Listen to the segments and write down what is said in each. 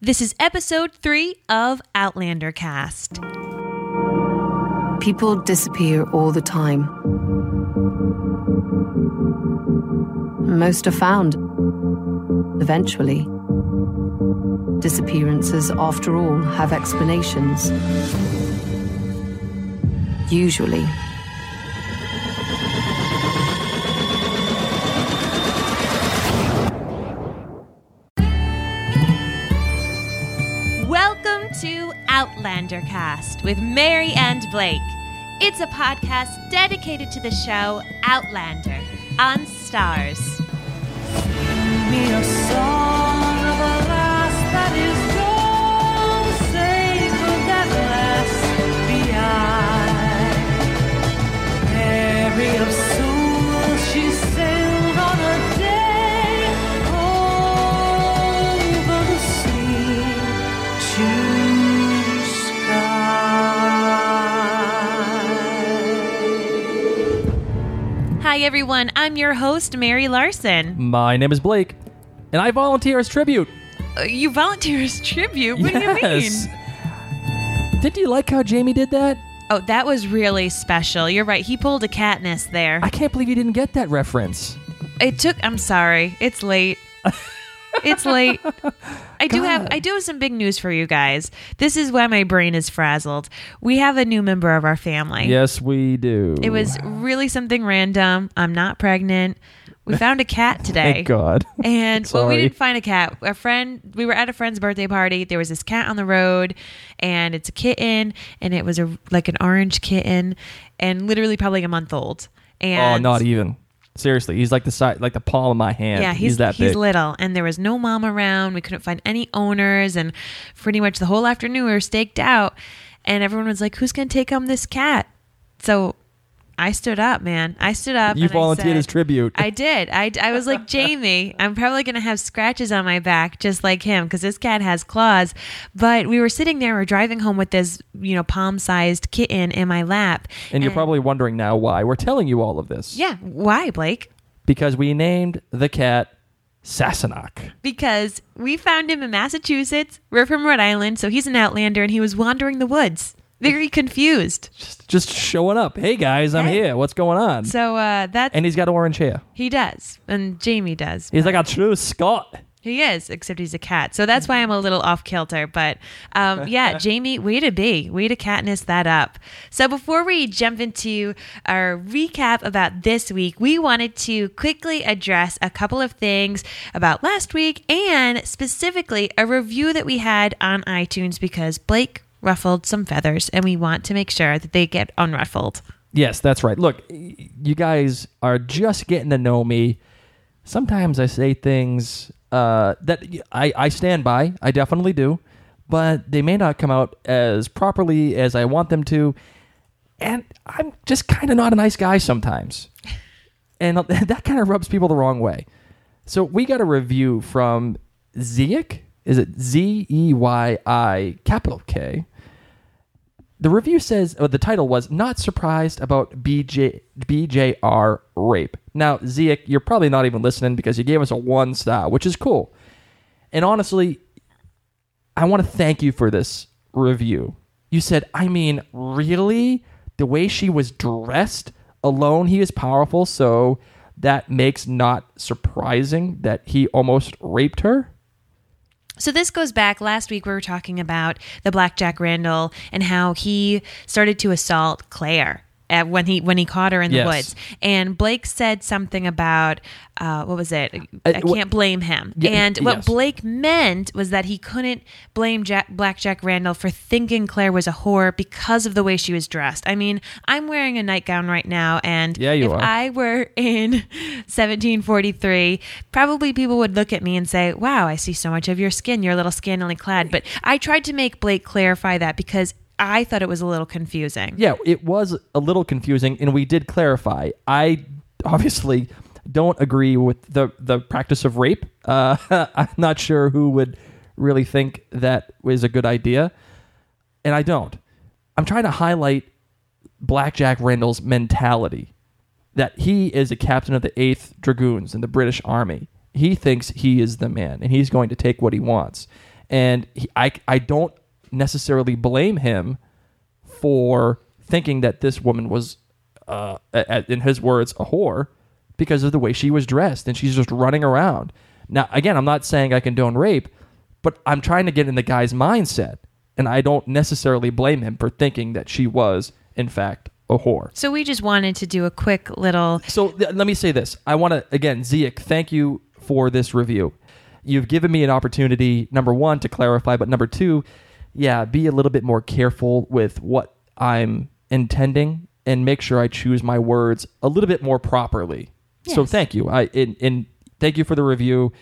This is episode three of Outlander Cast. People disappear all the time. Most are found. Eventually. Disappearances, after all, have explanations. Usually. Outlander Cast with Mary and Blake. It's a podcast dedicated to the show Outlander on Starz. Everyone. I'm your host, Mary Larson. My name is Blake, and I volunteer as tribute. Uh, You volunteer as tribute? What yes. do you mean? Did you like how Jamie did that? Oh, that was really special. You're right. He pulled a Katniss there. I can't believe you didn't get that reference. It took. I'm sorry. It's late. it's late. I do have. I do have some big news for you guys. This is why my brain is frazzled. We have a new member of our family. Yes, we do. It was really something random. I'm not pregnant. We found a cat today. Thank God. And well, we didn't find a cat. A friend, we were at a friend's birthday party. There was this cat on the road, and it's a kitten, and it was a like an orange kitten, and literally probably a month old. And oh, not even. Seriously, he's like the size, like the palm of my hand. Yeah, he's, that he's big. little, and there was no mom around. We couldn't find any owners, and pretty much the whole afternoon we were staked out. And everyone was like, "Who's gonna take home this cat?" So I stood up, man. I stood up. You and volunteered said- as tribute. I did. I, I was like Jamie. I'm probably gonna have scratches on my back just like him because this cat has claws. But we were sitting there, we are driving home with this, you know, palm-sized kitten in my lap. and you're probably wondering now why we're telling you all of this. yeah. Why, Blake? Because we named the cat Sassenach. because we found him in Massachusetts. We're from Rhode Island, so he's an outlander and he was wandering the woods, very confused. Just, just showing up. Hey guys, I'm here. What's going on? So uh, that's and he's got orange hair. he does, and Jamie does. He's like a true Scot. He is, except he's a cat. So that's why I'm a little off kilter. But um, yeah, Jamie, way to be. Way to Katniss that up. So before we jump into our recap about this week, we wanted to quickly address a couple of things about last week and specifically a review that we had on iTunes because Blake ruffled some feathers and we want to make sure that they get unruffled. Yes, that's right. Look, you guys are just getting to know me. Sometimes I say things uh, that I stand by. I definitely do. But they may not come out as properly as I want them to. And I'm just kind of not a nice guy sometimes. And that kind of rubs people the wrong way. So we got a review from Zeyik. Is it Z E Y I capital K? The review says, the title was "Not surprised about BJ BJR rape." Now, Zeke, you're probably not even listening because you gave us a one star, which is cool. And honestly, I want to thank you for this review. You said, "I mean, really? The way she was dressed alone, he is powerful, so that makes not surprising that he almost raped her." So this goes back last week we were talking about the Blackjack Randall and how he started to assault Claire. Uh, when he when he caught her in the Yes. woods. And Blake said something about uh, what was it? Uh, I can't blame him. Yeah, and what yes. Blake meant was that he couldn't blame Jack, Blackjack Randall for thinking Claire was a whore because of the way she was dressed. I mean, I'm wearing a nightgown right now, and Yeah, you if are. I were in 1743, probably people would look at me and say, "Wow, I see so much of your skin. You're a little scantily clad." But I tried to make Blake clarify that because I thought it was a little confusing. Yeah, it was a little confusing, and we did clarify. I obviously don't agree with the the practice of rape. Uh, I'm not sure who would really think that was a good idea, and I don't. I'm trying to highlight Blackjack Randall's mentality that he is a captain of the 8th Dragoons in the British Army. He thinks he is the man and he's going to take what he wants. and he, I I don't necessarily blame him for thinking that this woman was, uh, in his words, a whore because of the way she was dressed and she's just running around. Now, again, I'm not saying I condone rape, but I'm trying to get in the guy's mindset, and I don't necessarily blame him for thinking that she was, in fact, a whore. So we just wanted to do a quick little So th- let me say this. I want to again, Ziek, thank you for this review. You've given me an opportunity, number one, to clarify, but number two, yeah, be a little bit more careful with what I'm intending and make sure I choose my words a little bit more properly. So thank you. I and, and thank you for the review,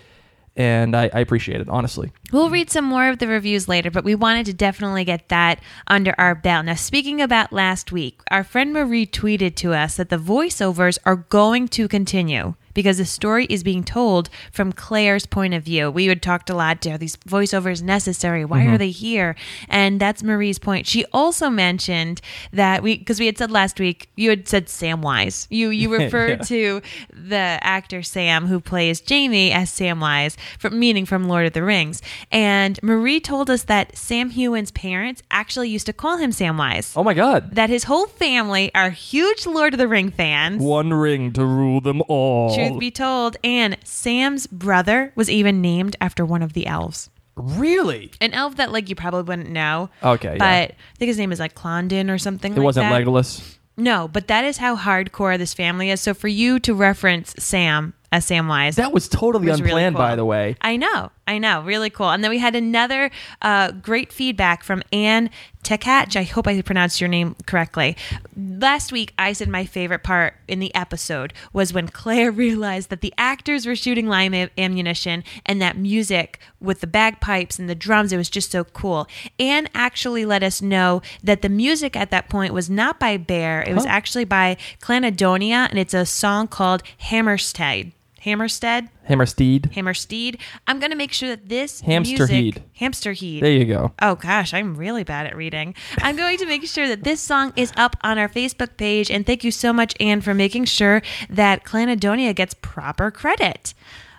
and I, I appreciate it honestly. We'll read some more of the reviews later, but we wanted to definitely get that under our belt. Now, speaking about last week, our friend Marie tweeted to us that the voiceovers are going to continue because the story is being told from Claire's point of view. We had talked a lot, are these voiceovers necessary? Why are mm-hmm. they here? And that's Marie's point. She also mentioned that we, because we had said last week, you had said Samwise. You you referred to the actor Sam who plays Jamie as Samwise, from meaning from Lord of the Rings. And Marie told us that Sam Heughan's parents actually used to call him Samwise. Oh my God! That his whole family are huge Lord of the Ring fans. One ring to rule them all. Truth be told, and Sam's brother was even named after one of the elves. Really? An elf that like you probably wouldn't know. Okay, But yeah. I think his name is like Clondin or something It like wasn't that. Legolas. No, but that is how hardcore this family is. So for you to reference Sam as Samwise, That was totally was really unplanned, cool. by the way. I know, I know, really cool. And then we had another uh, great feedback from Anne Tekach. I hope I pronounced your name correctly. Last week, I said my favorite part in the episode was when Claire realized that the actors were shooting lime am- ammunition and that music with the bagpipes and the drums, it was just so cool. Anne actually let us know that the music at that point was not by Bear, it was Huh. actually by Clanadonia, and it's a song called Hammerstead. Hammerstead? Hammersteed. Hammersteed. I'm going to make sure that this Hamster music, heed. Hamster heed. There you go. Oh gosh, I'm really bad at reading. I'm going to make sure that this song is up on our Facebook page. And thank you so much, Anne, for making sure that Clanadonia gets proper credit.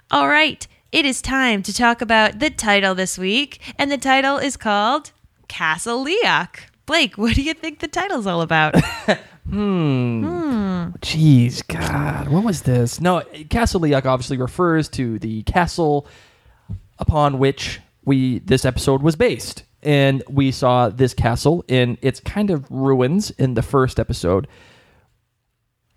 All right, it is time to talk about the title this week. And the title is called Castle Leoch. Blake, what do you think the title's all about? Hmm. Hmm. Jeez, God, what was this? No, Castle Leoch obviously refers to the castle upon which we this episode was based, and we saw this castle in its kind of ruins in the first episode.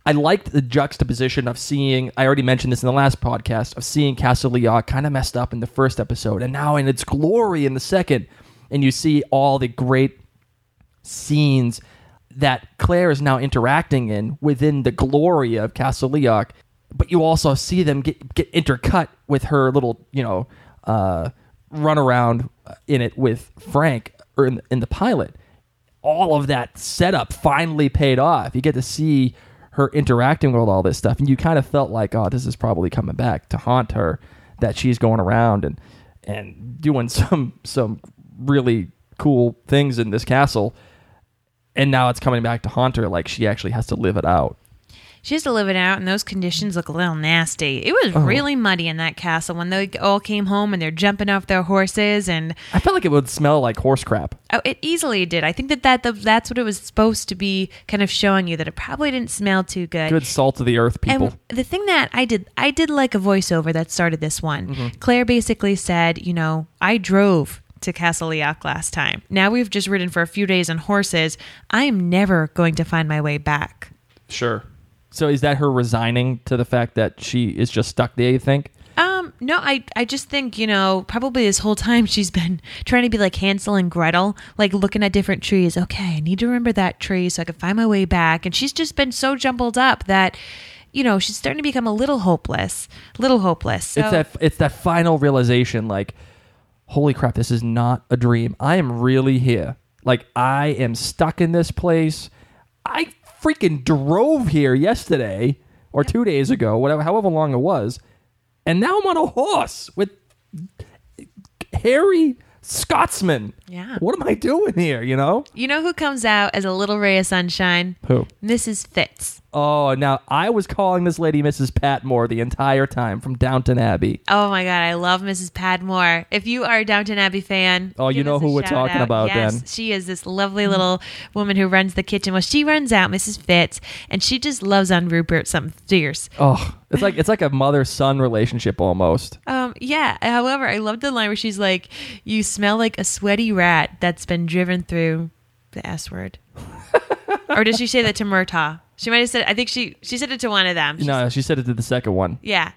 I liked the juxtaposition of seeing. I already mentioned this in the last podcast of seeing Castle Leoch kind of messed up in the first episode, and now in its glory in the second, and you see all the great scenes that Claire is now interacting in within the glory of Castle Leoch, but you also see them get get intercut with her little, you know, uh, run around in it with Frank or in, in the pilot. All of that setup finally paid off. You get to see her interacting with all this stuff, and you kind of felt like, oh, this is probably coming back to haunt her. That she's going around and and doing some some really cool things in this castle and now it's coming back to haunt her like she actually has to live it out She has to live it out, and those conditions look a little nasty. It was Oh. really muddy in that castle when they all came home and they're jumping off their horses, and i felt like it would smell like horse crap oh, it easily did. I think that, that the, that's what it was supposed to be, kind of showing you that it probably didn't smell too good. good salt of the earth people And the thing that I did, I did like a voiceover that started this one. Mm-hmm. Claire basically said, you know, I drove to Castle Leoch last time. Now we've just ridden for a few days on horses. I am never going to find my way back. sure so is that her resigning to the fact that she is just stuck there you think Um, no, I I just think, you know, probably this whole time she's been trying to be like Hansel and Gretel, like looking at different trees. Okay, I need to remember that tree so I can find my way back. And she's just been so jumbled up that, you know, she's starting to become a little hopeless. Little hopeless. So, it's that it's that final realization like holy crap this is not a dream. I am really here. Like i am stuck in this place. I freaking drove here yesterday or two days ago whatever however long it was and now i'm on a horse with hairy scotsman Yeah. what am i doing here you know you know who comes out as a little ray of sunshine? Who? Mrs. Fitz. Oh, now I was calling this lady Mrs. Patmore the entire time from Downton Abbey. Oh my god, I love Mrs. Patmore. If you are a Downton Abbey fan, Oh, you know who we're talking out. about yes, then. She is this lovely little woman who runs the kitchen. Well, she runs out, Mrs. Fitz, and she just loves on Rupert something fierce. Oh, it's like it's like a mother son relationship almost. Um, yeah. However, I love the line where she's like, "You smell like a sweaty rat that's been driven through the S word." or did she say that to Murtagh? She might have said. I think she she said it to one of them. She No, said- she said it to the second one. yeah.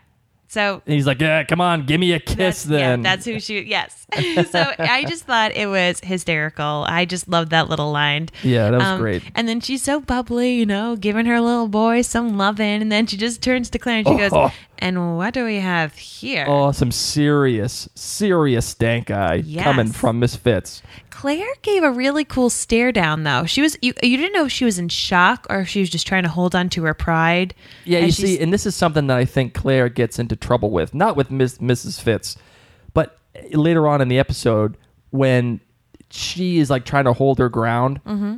So And he's like, "Yeah, come on, give me a kiss that's, then." Yeah, that's who she. Yes. so I just thought it was hysterical. I just loved that little line. Yeah, that was Um, great. And then she's so bubbly, you know, giving her little boy some loving, and then she just turns to Claire and she Oh. goes, "And what do we have here?" Oh, some serious, serious stank eye Yes. coming from Miss Fitz. Claire gave a really cool stare down, though. She was you. You didn't know if she was in shock or if she was just trying to hold on to her pride. Yeah, you see, and this is something that I think Claire gets into trouble with, not with Miss, Mrs. Fitz, but later on in the episode when she is like trying to hold her ground, Mm-hmm.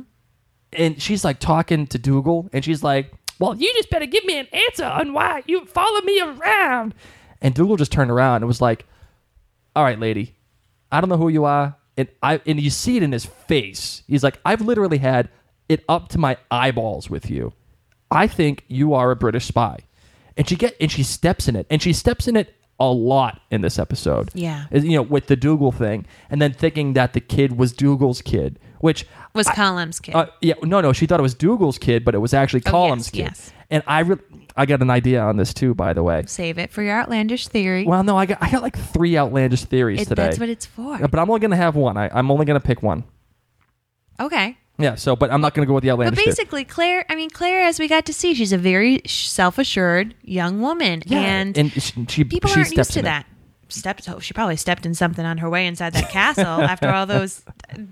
and she's like talking to Dougal, and she's like, "Well, you just better give me an answer on why you follow me around." And Dougal just turned around and was like, "All right, lady, I don't know who you are." And I and you see it in his face. He's like, "I've literally had it up to my eyeballs with you. I think you are a British spy." And she get and she steps in it, and she steps in it a lot in this episode. Yeah. You know, with the Dougal thing, and then thinking that the kid was Dougal's kid, which was I- Colum's kid. uh, yeah, no, no, she thought it was Dougal's kid, but it was actually Oh, Colum's yes, kid. yes. And I, re- I got an idea on this too, by the way. Save it for your outlandish theory. Well, no, I got, I got like three outlandish theories It- today. that's what it's for. But I'm only gonna have one. I, I'm only gonna pick one. okay. Yeah. So, but I'm not gonna go with the But outlandish. theory. basically, Claire, I mean, Claire, as we got to see, she's a very self assured young woman. yeah, And, and she, she people she aren't used to in it. that. Stepped, oh, she probably stepped in something on her way inside that castle after all those,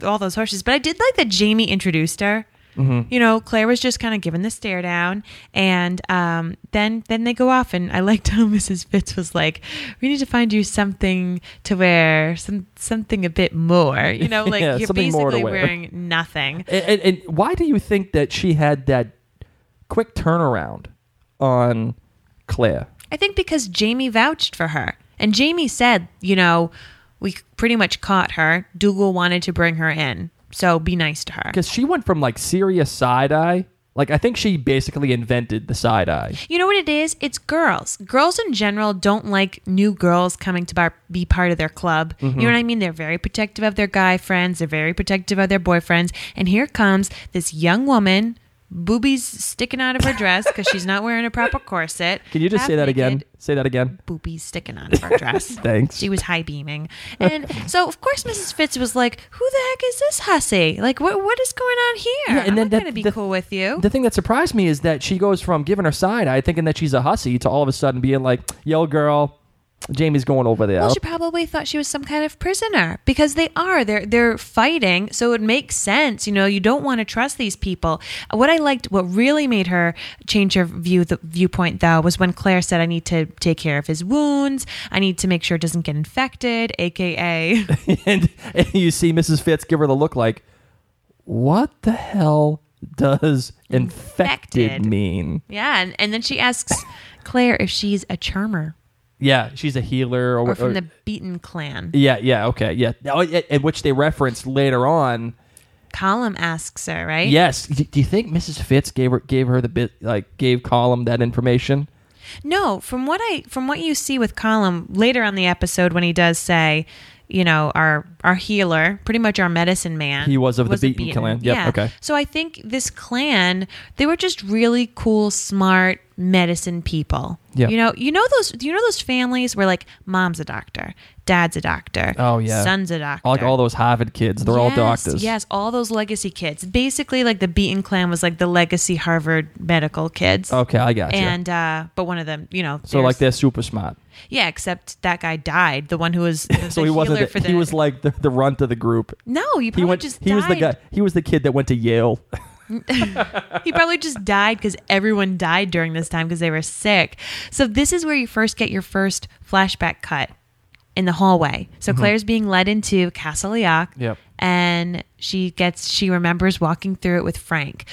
all those horses. But I did like that Jamie introduced her. Mm-hmm. You know, Claire was just kind of giving the stare down, and um, then then they go off. And I liked how Mrs. Fitz was like, "We need to find you something to wear, some something a bit more." You know, like Yeah, you're something more to basically wear. wearing nothing. And, and, and why do you think that she had that quick turnaround on Claire? I think because Jamie vouched for her. And Jamie said, you know, we pretty much caught her. Dougal wanted to bring her in. So be nice to her. Because she went from like serious side eye. Like I think she basically invented the side eye. You know what it is? It's girls. Girls in general don't like new girls coming to bar- be part of their club. You know what I mean? They're very protective of their guy friends. They're very protective of their boyfriends. And here comes this young woman, boobies sticking out of her dress because she's not wearing a proper corset. Can you just half say that again? Say that again. boobies sticking out of her dress. Thanks. She was high beaming. And so, of course, Mrs. Fitz was like, Who the heck is this hussy? Like, what, what is going on here? Yeah, and I'm then not that- to be the- cool with you. The thing that surprised me is that she goes from giving her side eye, thinking that she's a hussy, to all of a sudden being like, "Yo, girl, Jamie's going over there." well, she probably thought she was some kind of prisoner because they are. They're they're fighting, so it makes sense. You know, you don't want to trust these people. Uh, what I liked, what really made her change her view, the viewpoint though, was when Claire said, "I need to take care of his wounds. I need to make sure it doesn't get infected." AKA, and, and you see Mrs. Fitz give her the look like, "What the hell does infected, Infected. mean?" yeah. And, and then she asks Claire if she's a charmer. Yeah, she's a healer, or, or from or- the Beaton clan. yeah, yeah, okay, yeah, oh, and which they reference later on. Colum asks her, right? Yes, do do you think Mrs. Fitz gave her gave her the bit like gave Colum that information? No, from what I from what you see with Colum later on the episode when he does say, you know, our our healer, pretty much our medicine man. He was of the a Beaton clan. Yep, yeah. okay. So I think this clan, they were just really cool, smart medicine people. Yep. You know, you know those you know those families where like mom's a doctor, dad's a doctor, Oh, yeah. son's a doctor. Like all those Harvard kids, they're all doctors. Yes, all those legacy kids. Basically, like the Beaton clan was like the legacy Harvard medical kids. Okay, I got you. And uh, but one of them, you know, so like they're super smart. Yeah, except that guy died. The one who was the, So he wasn't. The, for the, he was like the, the runt of the group. no, he He went. just He was the guy. He was the kid that went to Yale. He probably just died because everyone died during this time because they were sick. So this is where you first get your first flashback cut in the hallway. So Claire's being led into. Mm-hmm. Yep. And she gets she remembers walking through it with Frank.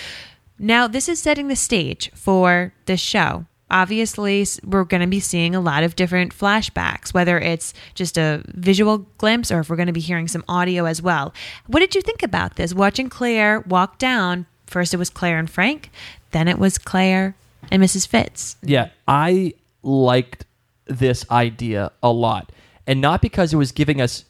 Now, this is setting the stage for this show. Obviously, we're going to be seeing a lot of different flashbacks, whether it's just a visual glimpse or if we're going to be hearing some audio as well. What did you think about this? Watching Claire walk down, first it was Claire and Frank, then it was Claire and Mrs. Fitz. Yeah, I liked this idea a lot. And not because it was giving us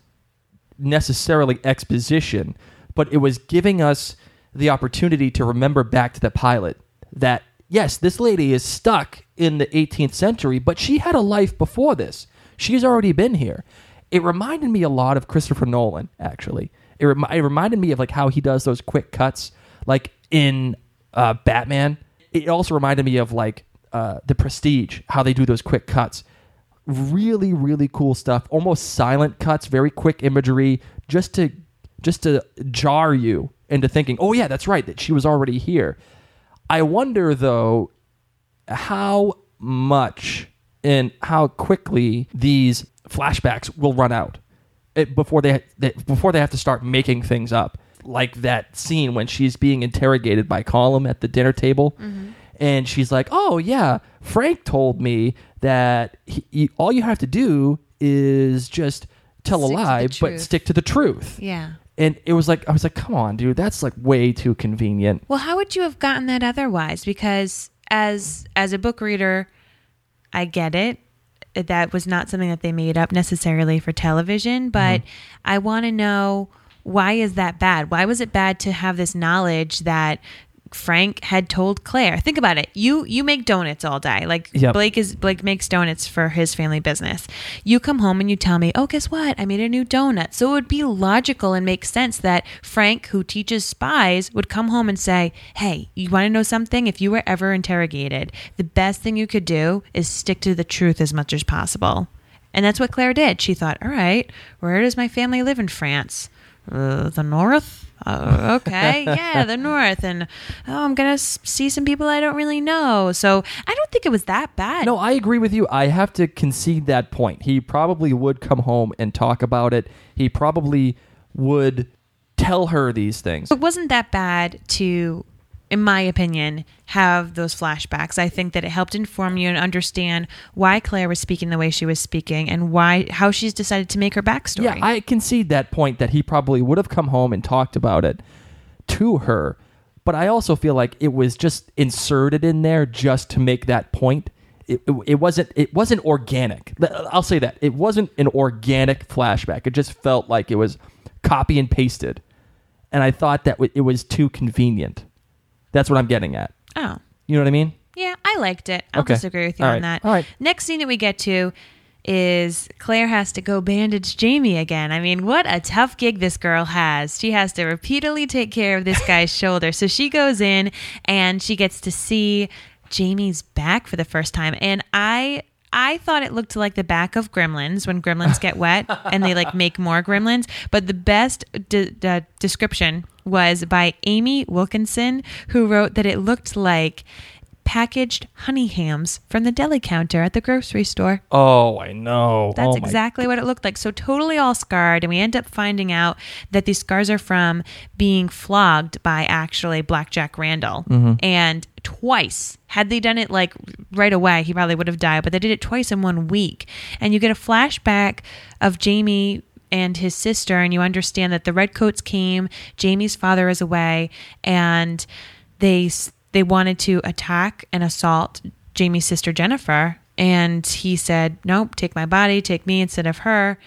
necessarily exposition, but it was giving us the opportunity to remember back to the pilot that yes, this lady is stuck in the 18th century, but she had a life before this. She's already been here. It reminded me a lot of Christopher Nolan, actually. It, remi- it reminded me of like how he does those quick cuts, like in uh, Batman. It also reminded me of like uh, the Prestige, how they do those quick cuts really really cool stuff almost silent cuts very quick imagery just to just to jar you into thinking oh yeah that's right that she was already here i wonder though how much and how quickly these flashbacks will run out eh, before they, they before they have to start making things up. Like that scene when she's being interrogated by Colum at the dinner table and she's like oh yeah frank told me that he, he- all you have to do is just tell Stick a lie but stick to the truth. Yeah. And it was like i was like come on dude that's like way too convenient Well, how would you have gotten that otherwise? Because as as a book reader, I get it. That was not something that they made up necessarily for television, but mm-hmm. I want to know why is that bad? Why was it bad to have this knowledge that Frank had told Claire? Think about it. You you make donuts all day. Like Yep. Blake is Blake makes donuts for his family business. You come home and you tell me, "Oh, guess what? I made a new donut." So it would be logical and make sense that Frank, who teaches spies, would come home and say, "Hey, you want to know something? If you were ever interrogated, the best thing you could do is stick to the truth as much as possible." And that's what Claire did. She thought, "All right, where does my family live in France? Uh, the north." Oh, okay, yeah, the north, and oh, I'm gonna s- see some people I don't really know. So I don't think it was that bad. No, I agree with you. I have to concede that point. He probably would come home and talk about it. He probably would tell her these things. It wasn't that bad to, in my opinion, have those flashbacks. I think that it helped inform you and understand why Claire was speaking the way she was speaking and why how she's decided to make her backstory. Yeah, I concede that point that he probably would have come home and talked about it to her. But I also feel like it was just inserted in there just to make that point. It, it, it wasn't it wasn't organic. I'll say that. It wasn't an organic flashback. It just felt like it was copy and pasted. And I thought that it was too convenient. That's what I'm getting at. oh. You know what I mean? Yeah, I liked it. I'll Okay. disagree with you All on right. that. All right. Next scene that we get to is Claire has to go bandage Jamie again. I mean, what a tough gig this girl has. She has to repeatedly take care of this guy's shoulder. So she goes in and she gets to see Jamie's back for the first time. And I I thought it looked like the back of gremlins when gremlins get wet and they like make more gremlins. But the best de- de- description was by Amy Wilkinson, who wrote that it looked like packaged honey hams from the deli counter at the grocery store. Oh, I know. That's Oh exactly what it looked like. So totally all scarred, and we end up finding out that these scars are from being flogged by actually Blackjack Randall, Mm-hmm. and twice. Had they done it like right away, he probably would have died. But they did it twice in one week, and you get a flashback of Jamie and his sister, and you understand that the redcoats came. Jamie's father is away, and they they wanted to attack and assault Jamie's sister Jennifer, and he said, "Nope, take my body, take me instead of her."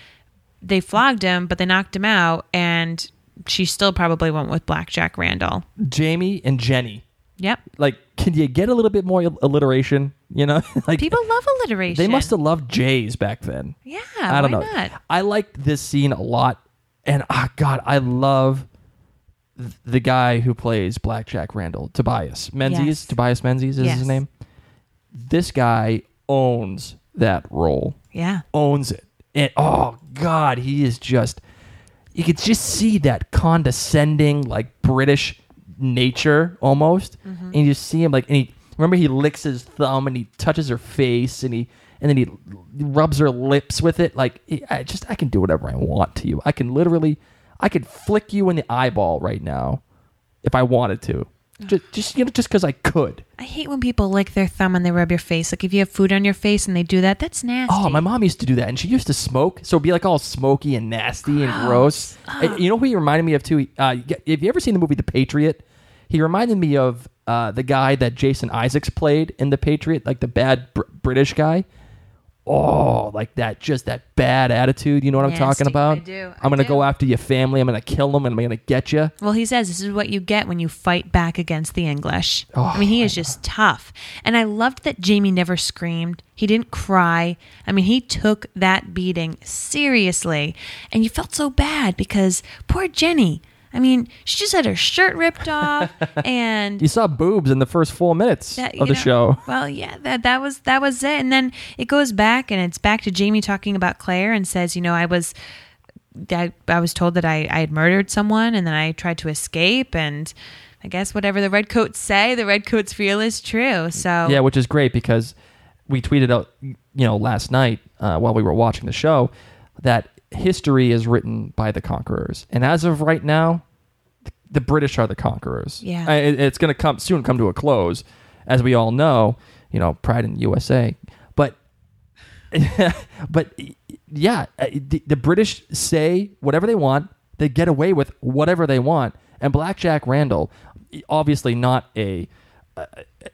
They flogged him, but they knocked him out, and she still probably went with Blackjack Randall. Jamie and Jenny. Yep, Like, can you get a little bit more alliteration? You know, like people love alliteration. They must have loved J's back then. Yeah, I don't know. not? I liked this scene a lot, and ah, God, I love th- the guy who plays Blackjack Randall, Tobias Menzies. Yes. Tobias Menzies is Yes. his name. This guy owns that role. Yeah, Owns it, and oh God, he is just. You could just see that condescending, like British nature almost, Mm-hmm. and you just see him like, and he remember he licks his thumb and he touches her face and he and then he rubs her lips with it. Like I just I can do whatever I want to you. I can literally, I could flick you in the eyeball right now if I wanted to. just, just you know, just because I could. I hate when people lick their thumb and they rub your face. Like if you have food on your face and they do that, that's nasty. Oh, my mom used to do that, and she used to smoke, so it'd be like all smoky and nasty and gross. Uh, You know who he reminded me of too? Uh, have you ever seen the movie The Patriot? He reminded me of uh, the guy that Jason Isaacs played in The Patriot, like the bad Br- British guy. Oh, like that, just that bad attitude. You know what I'm talking Nasty. about? I do. I I'm gonna do. go after your family. I'm gonna kill them, and I'm gonna get you. Well, he says this is what you get when you fight back against the English. Oh, I mean, he is just tough. And I loved that Jamie never screamed. He didn't cry. I mean, he took that beating seriously. And you felt so bad because poor Jenny. I mean, she just had her shirt ripped off and You saw boobs in the first four minutes that, of the know, show. Well, yeah, that that was that was it. And then it goes back and it's back to Jamie talking about Claire and says, you know, I was I, I was told that I, I had murdered someone and then I tried to escape and I guess whatever the redcoats say, the redcoats feel is true. So Yeah, which is great because we tweeted out, you know, last night uh, while we were watching the show that history is written by the conquerors, and as of right now, the British are the conquerors. Yeah. It- it's going to come soon, come to a close, as we all know. You know, pride in the USA, but but yeah, uh, the, the British say whatever they want. They get away with whatever they want. And Blackjack Randall, obviously not a a,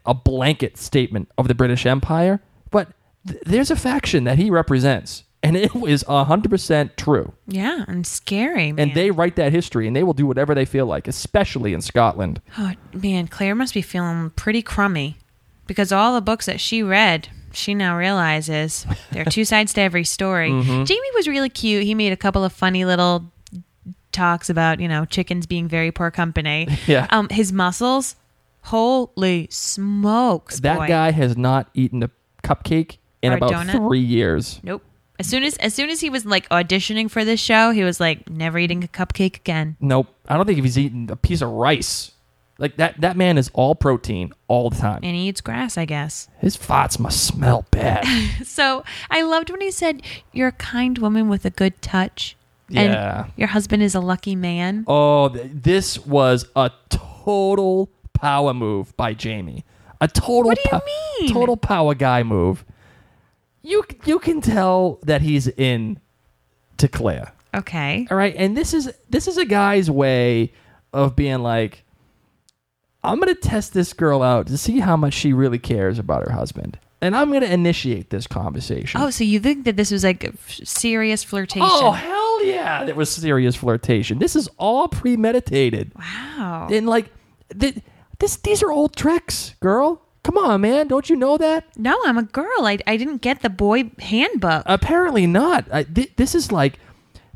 a blanket statement of the British Empire, but th- there's a faction that he represents, and it hundred percent true. yeah, and scary. And they write that history, and they will do whatever they feel like, especially in Scotland. Oh man, Claire must be feeling pretty crummy because all the books that she read, she now realizes there are two sides to every story. Mm-hmm. Jamie was really cute. He made a couple of funny little talks about you know chickens being very poor company. Yeah. Um, his muscles, holy smokes, That boy. guy has not eaten a cupcake in Or about donut? three years. Nope. As soon as as soon as he was like auditioning for this show, he was like never eating a cupcake again. Nope. I don't think he's eaten a piece of rice. Like that that man is all protein all the time. And he eats grass, I guess. His farts must smell bad. So I loved when he said, "You're a kind woman with a good touch." Yeah. And your husband is a lucky man. oh, th- this was a total power move by Jamie. A total What do you pow- mean? Total power guy move. You you can tell that he's in to Claire. Okay. All right, and this is this is a guy's way of being like, I'm gonna test this girl out to see how much she really cares about her husband, and I'm gonna initiate this conversation. Oh, so you think that this was like f- serious flirtation? Oh, hell yeah! That was serious flirtation. This is all premeditated, wow. and like, th- this these are old tricks, girl. Come on, man! Don't you know that? no, I'm a girl. I, I didn't get the boy handbook. Apparently not. I, th- this is like,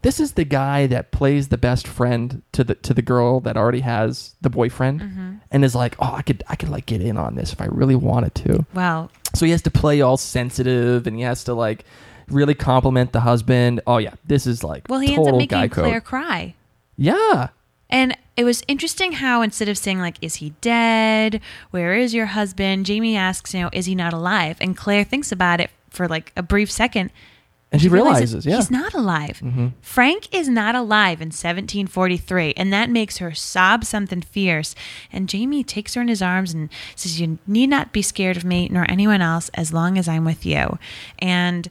this is the guy that plays the best friend to the to the girl that already has the boyfriend, Mm-hmm. and is like, oh, I could I could like get in on this if I really wanted to. Wow. So he has to play all sensitive, and he has to like really compliment the husband. Oh yeah, this is like well, he ends up making Claire code. cry. Yeah, And it was interesting how instead of saying like, "Is he dead? Where is your husband?" Jamie asks, "You know, is he not alive?" And Claire thinks about it for like a brief second. and she realizes, realizes yeah, he's not alive. Mm-hmm. Frank is not alive in 1743, and that makes her sob something fierce. And Jamie takes her in his arms and says, "You need not be scared of me nor anyone else as long as I'm with you." And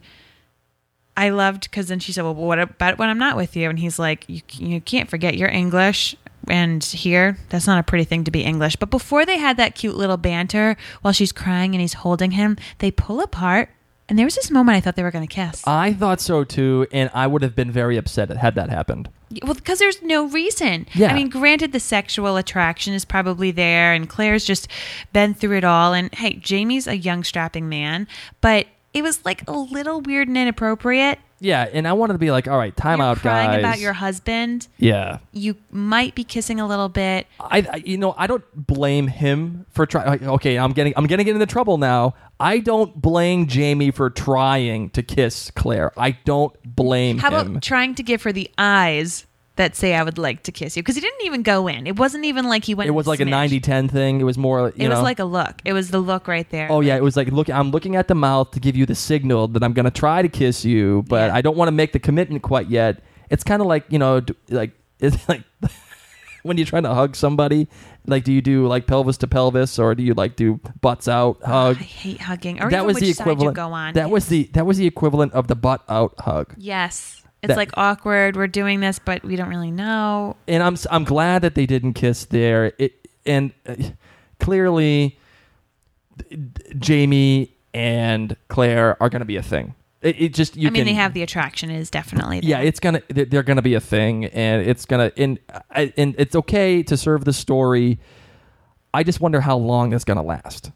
I loved because then she said, "Well, what about when I'm not with you?" And he's like, "You you can't forget you're English." And here, that's not a pretty thing to be English. But before they had that cute little banter while she's crying and he's holding him, they pull apart. And there was this moment I thought they were going to kiss. I thought so too, and I would have been very upset had that happened. Well, because there's no reason. Yeah. I mean, granted, the sexual attraction is probably there, and Claire's just been through it all. And hey, Jamie's a young, strapping man, but it was like a little weird and inappropriate. Yeah, and I wanted to be like, all right, time You're out, crying guys. about your husband. yeah, You might be kissing a little bit. I, I you know I don't blame him for trying. Okay, I'm getting I'm gonna get into trouble now. I don't blame Jamie for trying to kiss Claire. I don't blame him. How him. about trying to give her the eyes that say "I would like to kiss you"? Because he didn't even go in. It wasn't even like he went. it was like a smidge. 90-10 thing. It was more. You It was like a look. It was the look right there. Oh yeah, it was like look. I'm looking at the mouth to give you the signal that I'm gonna try to kiss you, but Yeah. I don't want to make the commitment quite yet. It's kind of like you know, d- like it's like when you're trying to hug somebody? Like, do you do like pelvis to pelvis, or do you like do butts out ah, hug? I hate hugging. Or that even was which the equivalent. go on. That was the that was the equivalent of the butt out hug. yes. It's That- like awkward. We're doing this, but we don't really know. and I'm I'm glad that they didn't kiss there. It and uh, clearly, Jamie and Claire are going to be a thing. It, it just you I mean, can, they have the attraction is definitely there. yeah. It's gonna they're they're gonna be a thing, and it's gonna and and it's okay to serve the story. I just wonder how long it's gonna last.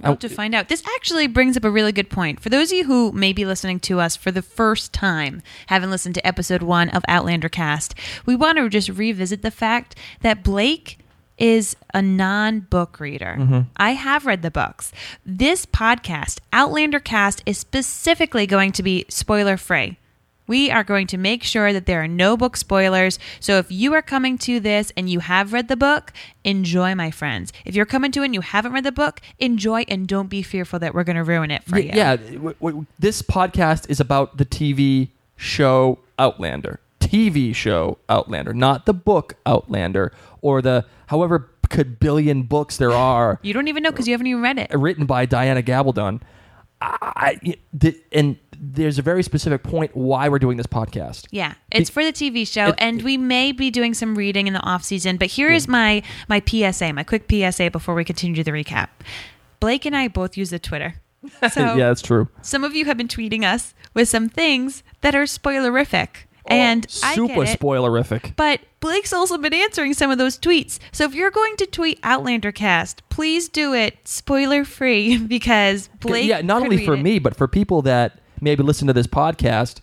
We'll oh. to find out. This actually brings up a really good point. For those of you who may be listening to us for the first time, haven't listened to episode one of Outlander Cast, we want to just revisit the fact that Blake is a non book reader. Mm-hmm. I have read the books. This podcast, Outlander Cast, is specifically going to be spoiler free. We are going to make sure that there are no book spoilers. So if you are coming to this and you have read the book, enjoy, my friends. If you're coming to it and you haven't read the book, enjoy and don't be fearful that we're going to ruin it for Y- you. Yeah, w- w- this podcast is about the TV show Outlander. TV show Outlander, not the book Outlander or the however could billion books there are You don't even know because you haven't even read it. written by Diana Gabaldon. I, and there's a very specific point why we're doing this podcast. Yeah, it's for the TV show, it- and we may be doing some reading in the off season. But here is my my PSA, my quick PSA before we continue the recap. Blake and I both use the Twitter. So yeah, that's true. some of you have been tweeting us with some things that are spoilerific. Oh, and I super get it. spoilerific. But Blake's also been answering some of those tweets. So if you're going to tweet Outlander Cast, please do it spoiler free because Blake. yeah, not only for it. me, but for people that maybe listen to this podcast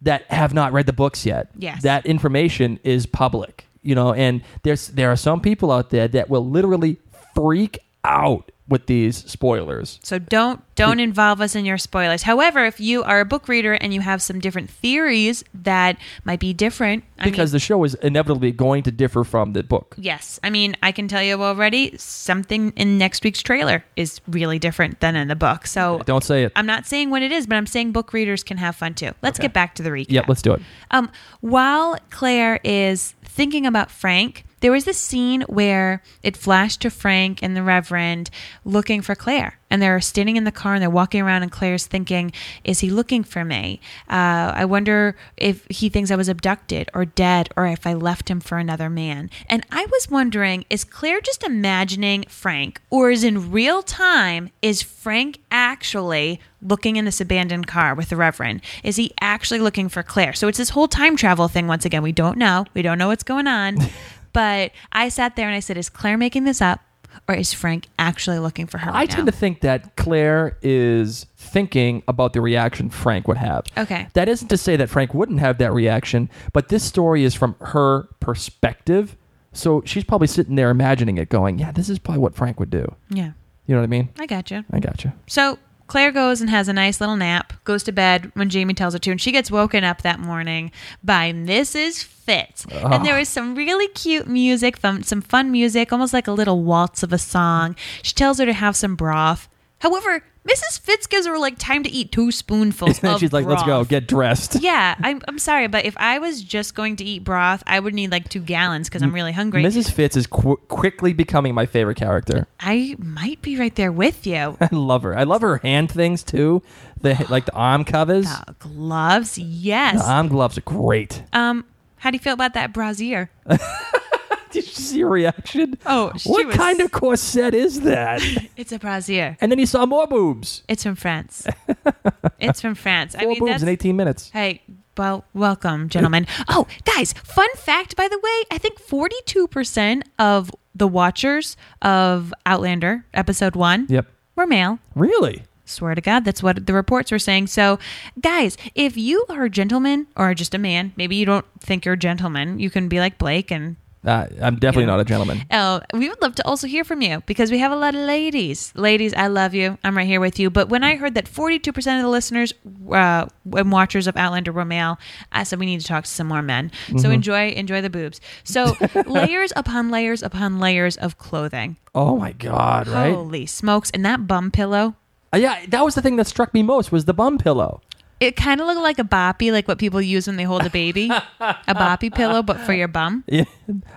that have not read the books yet. Yes. that information is public. You know, and there's there are some people out there that will literally freak out with these spoilers. So don't don't involve us in your spoilers. However, if you are a book reader and you have some different theories that might be different, I Because mean, the show is inevitably going to differ from the book. yes, I mean I can tell you already something in next week's trailer is really different than in the book. So Don't say it. I'm not saying what it is, but I'm saying book readers can have fun too. Let's get back to the recap. Yep, let's do it. Um, while Claire is thinking about Frank, there was this scene where it flashed to Frank and the Reverend looking for Claire. And they're standing in the car and they're walking around, and Claire's thinking, Is he looking for me? Uh, I wonder if he thinks I was abducted or dead or if I left him for another man. And I was wondering, is Claire just imagining Frank, or is in real time, is Frank actually looking in this abandoned car with the Reverend? Is he actually looking for Claire? So it's this whole time travel thing. Once again, we don't know. We don't know what's going on. but I sat there and I said, Is Claire making this up? Or is Frank actually looking for her? I Right tend now? to think that Claire is thinking about the reaction Frank would have. Okay. That isn't to say that Frank wouldn't have that reaction, but this story is from her perspective. So she's probably sitting there imagining it, going, "Yeah, this is probably what Frank would do." Yeah, You know what I mean? I got you. I got you. So Claire goes and has a nice little nap, goes to bed when Jamie tells her to, and she gets woken up that morning by Mrs. Fitz. And there was some really cute music, some fun music, almost like a little waltz of a song. She tells her to have some broth. However, Mrs. Fitz gives her like time to eat two spoonfuls And of she's like, "Let's go, broth. get dressed." Yeah, I'm, I'm sorry, but if I was just going to eat broth, I would need like two gallons because I'm really hungry. Mrs. Fitz is qu- quickly becoming my favorite character. I might be right there with you. I love her. I love her hand things too. The like the arm covers. Uh, gloves, yes. The arm gloves are great. Um, how do you feel about that brassiere? Did you see her reaction? Oh, she what was- kind of corset is that? It's a brassiere. and then he saw more boobs. It's from France. it's from France. I Four mean, boobs that's in 18 minutes. hey. Well, welcome, gentlemen. Oh, guys, fun fact, by the way, I think 42% of the watchers of Outlander episode one Yep. were male. Really? Swear to God, that's what the reports were saying. So, guys, if you are a gentleman or just a man, maybe you don't think you're a gentleman, you can be like Blake and Uh, I'm definitely Yeah. not a gentleman. Oh, we would love to also hear from you because we have a lot of ladies. Ladies, I love you. I'm right here with you. But when I heard that 42% of the listeners uh, and watchers of Outlander were male, I said we need to talk to some more men. So Mm-hmm. enjoy enjoy the boobs. So layers upon layers upon layers of clothing. Oh my god! Right? Holy smokes! And that bum pillow. Uh, yeah, that was the thing that struck me most was the bum pillow. It kind of looked like a boppy, like what people use when they hold a baby, a boppy pillow, but for your bum. Yeah,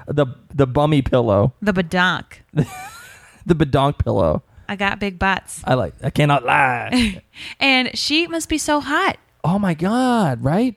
the the bummy pillow, The badonk. the bedonk pillow. I got big butts, I like. I cannot lie. and she must be so hot. oh my god! Right?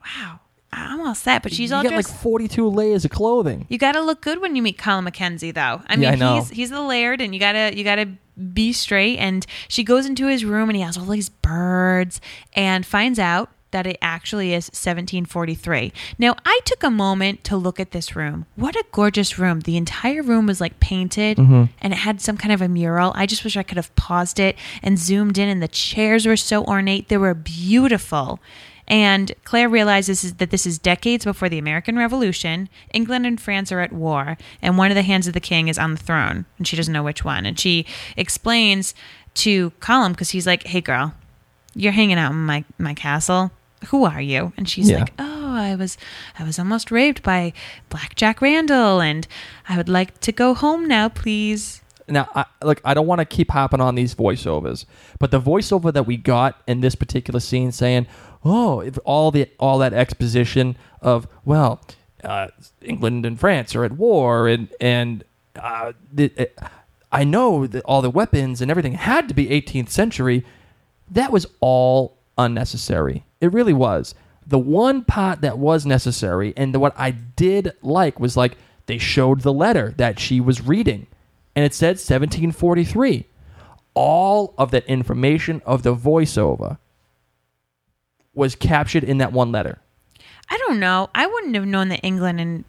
Wow, I'm all set, but she's you all got dressed. like forty-two layers of clothing. you got to look good when you meet Colum MacKenzie, though. I Yeah, mean, I know. he's he's the laird, and you gotta you gotta be straight. And she goes into his room, and he has all these birds, and finds out that it actually is 1743. Now, I took a moment to look at this room. What a gorgeous room! The entire room was like painted, Mm-hmm. and it had some kind of a mural. I just wish I could have paused it and zoomed in. And the chairs were so ornate; they were beautiful. And Claire realizes that this is decades before the American Revolution. England and France are at war, and one of the hands of the king is on the throne, and she doesn't know which one. And she explains to Colum because he's like, "Hey, girl, you're hanging out in my my castle. Who are you?" And she's Yeah. like, "Oh, I was I was almost raped by Black Jack Randall, and I would like to go home now, please." Now, I, look, I don't want to keep hopping on these voiceovers, but the voiceover that we got in this particular scene, saying, "Oh, if all the all that exposition of well, uh, England and France are at war, and and uh, the, uh, I know that all the weapons and everything had to be 18th century," that was all unnecessary. It really was. The one part that was necessary, and what I did like was like they showed the letter that she was reading and it said 1743. All of that information of the voiceover was captured in that one letter. I don't know. I wouldn't have known that England and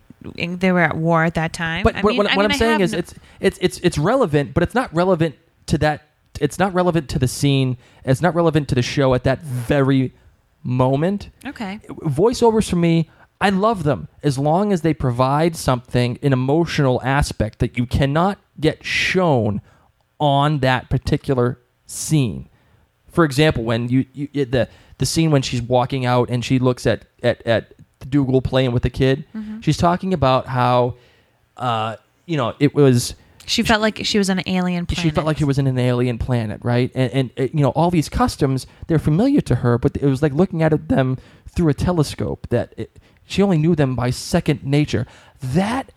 they were at war at that time. But I what, mean, what, I what mean, I saying is no- it's it's it's it's relevant, but it's not relevant to that. It's not relevant to the scene. It's not relevant to the show at that very moment. okay. voiceovers for me i love them as long as they provide something an emotional aspect that you cannot get shown on that particular scene for example when you, you the the scene when she's walking out and she looks at at at dougal playing with the kid she's talking about how uh you know it was She felt like she was on an alien planet. she felt like she was in an alien planet, right? And, and uh, you know, all these customs they're familiar to her, but it was like looking at them through a telescope. That it, she only knew them by second nature. That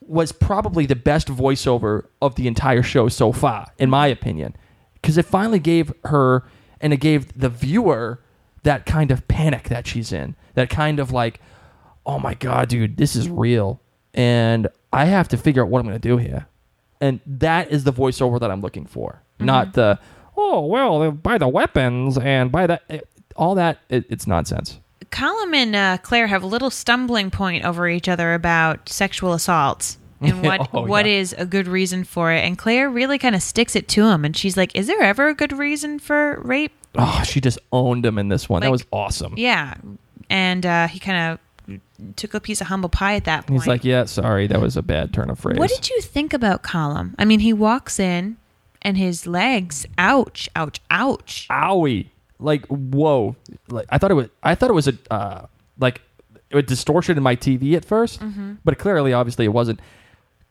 was probably the best voiceover of the entire show so far, in my opinion, because it finally gave her and it gave the viewer that kind of panic that she's in, that kind of like, oh my god, dude, this is real, and I have to figure out what I'm going to do here, and that is the voiceover that I'm looking for, not the oh well, by the weapons and by the all that. It, it's nonsense. Colum and uh, Claire have a little stumbling point over each other about sexual assaults and what Oh, what yeah. is a good reason for it. And Claire really kind of sticks it to him, and she's like, "Is there ever a good reason for rape?" Oh, she just owned him in this one. that was awesome. Yeah, and uh, he kind of took a piece of humble pie at that point. He's like, yeah, sorry, that was a bad turn of phrase. What did you think about Colum? I mean, he walks in and his legs, ouch, ouch, ouch. Owie! Like, whoa! Like, I thought it was. I thought it was a uh, like a distortion in my TV at 1st but clearly, obviously, it wasn't.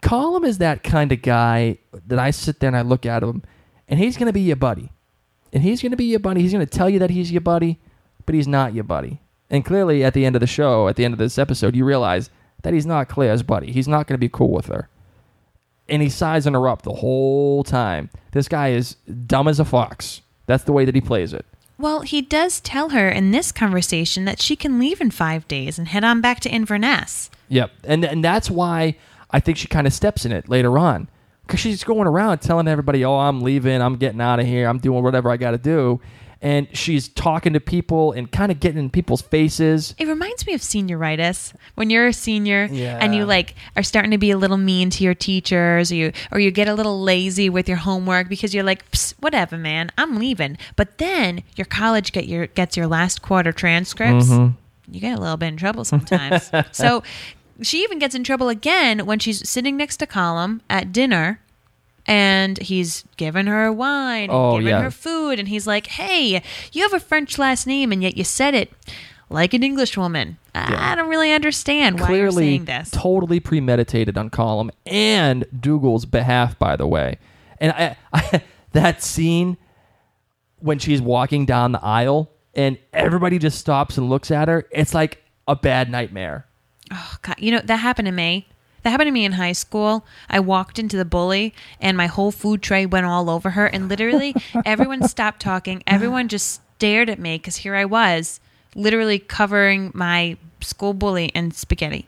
Colum is that kind of guy that I sit there and I look at him, and he's going to be your buddy, and he's going to be your buddy. He's going to tell you that he's your buddy, but he's not your buddy. And clearly, at the end of the show, at the end of this episode, you realize that he's not Claire's buddy. He's not going to be cool with her and he's sizing her up the whole time. This guy is dumb as a fox. That's the way that he plays it. Well, he does tell her in this conversation that she can leave in five days and head on back to Inverness. Yep. And and that's why I think she kind of steps in it later on. Because she's going around telling everybody, oh, I'm leaving. I'm getting out of here. I'm doing whatever I got to do. And she's talking to people and kind of getting in people's faces. It reminds me of senioritis. When you're a senior Yeah. and you like are starting to be a little mean to your teachers or you or you get a little lazy with your homework because you're like, whatever, man, I'm leaving. But then your college get your gets your last quarter transcripts. Mm-hmm. You get a little bit in trouble sometimes. so she even gets in trouble again when she's sitting next to Colum at dinner and he's giving her wine and Oh, giving yeah. her food and he's like, "Hey, you have a French last name and yet you said it like an English woman. I don't really understand why you're saying this." totally premeditated on Colum and Dougal's behalf, by the way. And I, I, that scene when she's walking down the aisle and everybody just stops and looks at her. It's like a bad nightmare. Oh, God. You know, that happened to me. That happened to me in high school. I walked into the bully and my whole food tray went all over her. And literally, everyone stopped talking. Everyone just stared at me because here I was, literally covering my school bully in spaghetti.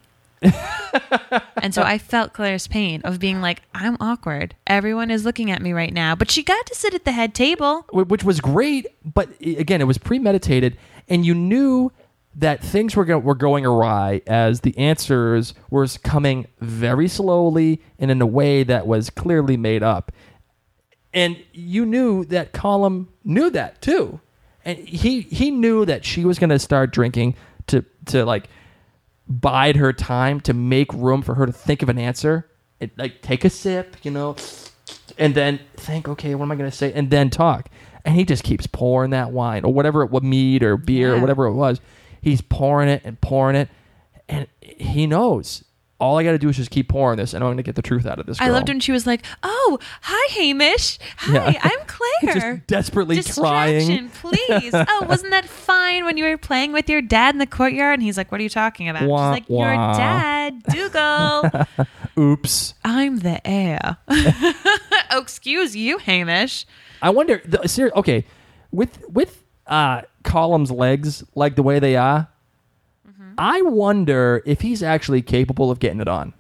and so I felt Claire's pain of being like, I'm awkward. Everyone is looking at me right now. But she got to sit at the head table. which was great. But again, it was premeditated, and you knew that things were go- were going awry as the answers were coming very slowly and in a way that was clearly made up. And you knew that Colum knew that too, and he he knew that she was going to start drinking to to like bide her time to make room for her to think of an answer. And, like take a sip, you know, and then think, okay, what am I going to say? And then talk. And he just keeps pouring that wine or whatever it was, mead or beer or whatever it was. He's pouring it and pouring it. And he knows all I got to do is just keep pouring this and I'm going to get the truth out of this. I loved when she was like, "Oh, hi, Hamish. Hi, Yeah. I'm Claire." Just desperately trying. Please. oh, wasn't that fine when you were playing with your dad in the courtyard? And he's like, "What are you talking about?" Wah, She's like, "Your wah. dad, Dougal. Oops. I'm the heir." oh, excuse you, Hamish. I wonder. The, okay, with with uh, Colum's legs like the way they are, Mm-hmm. I wonder if he's actually capable of getting it on.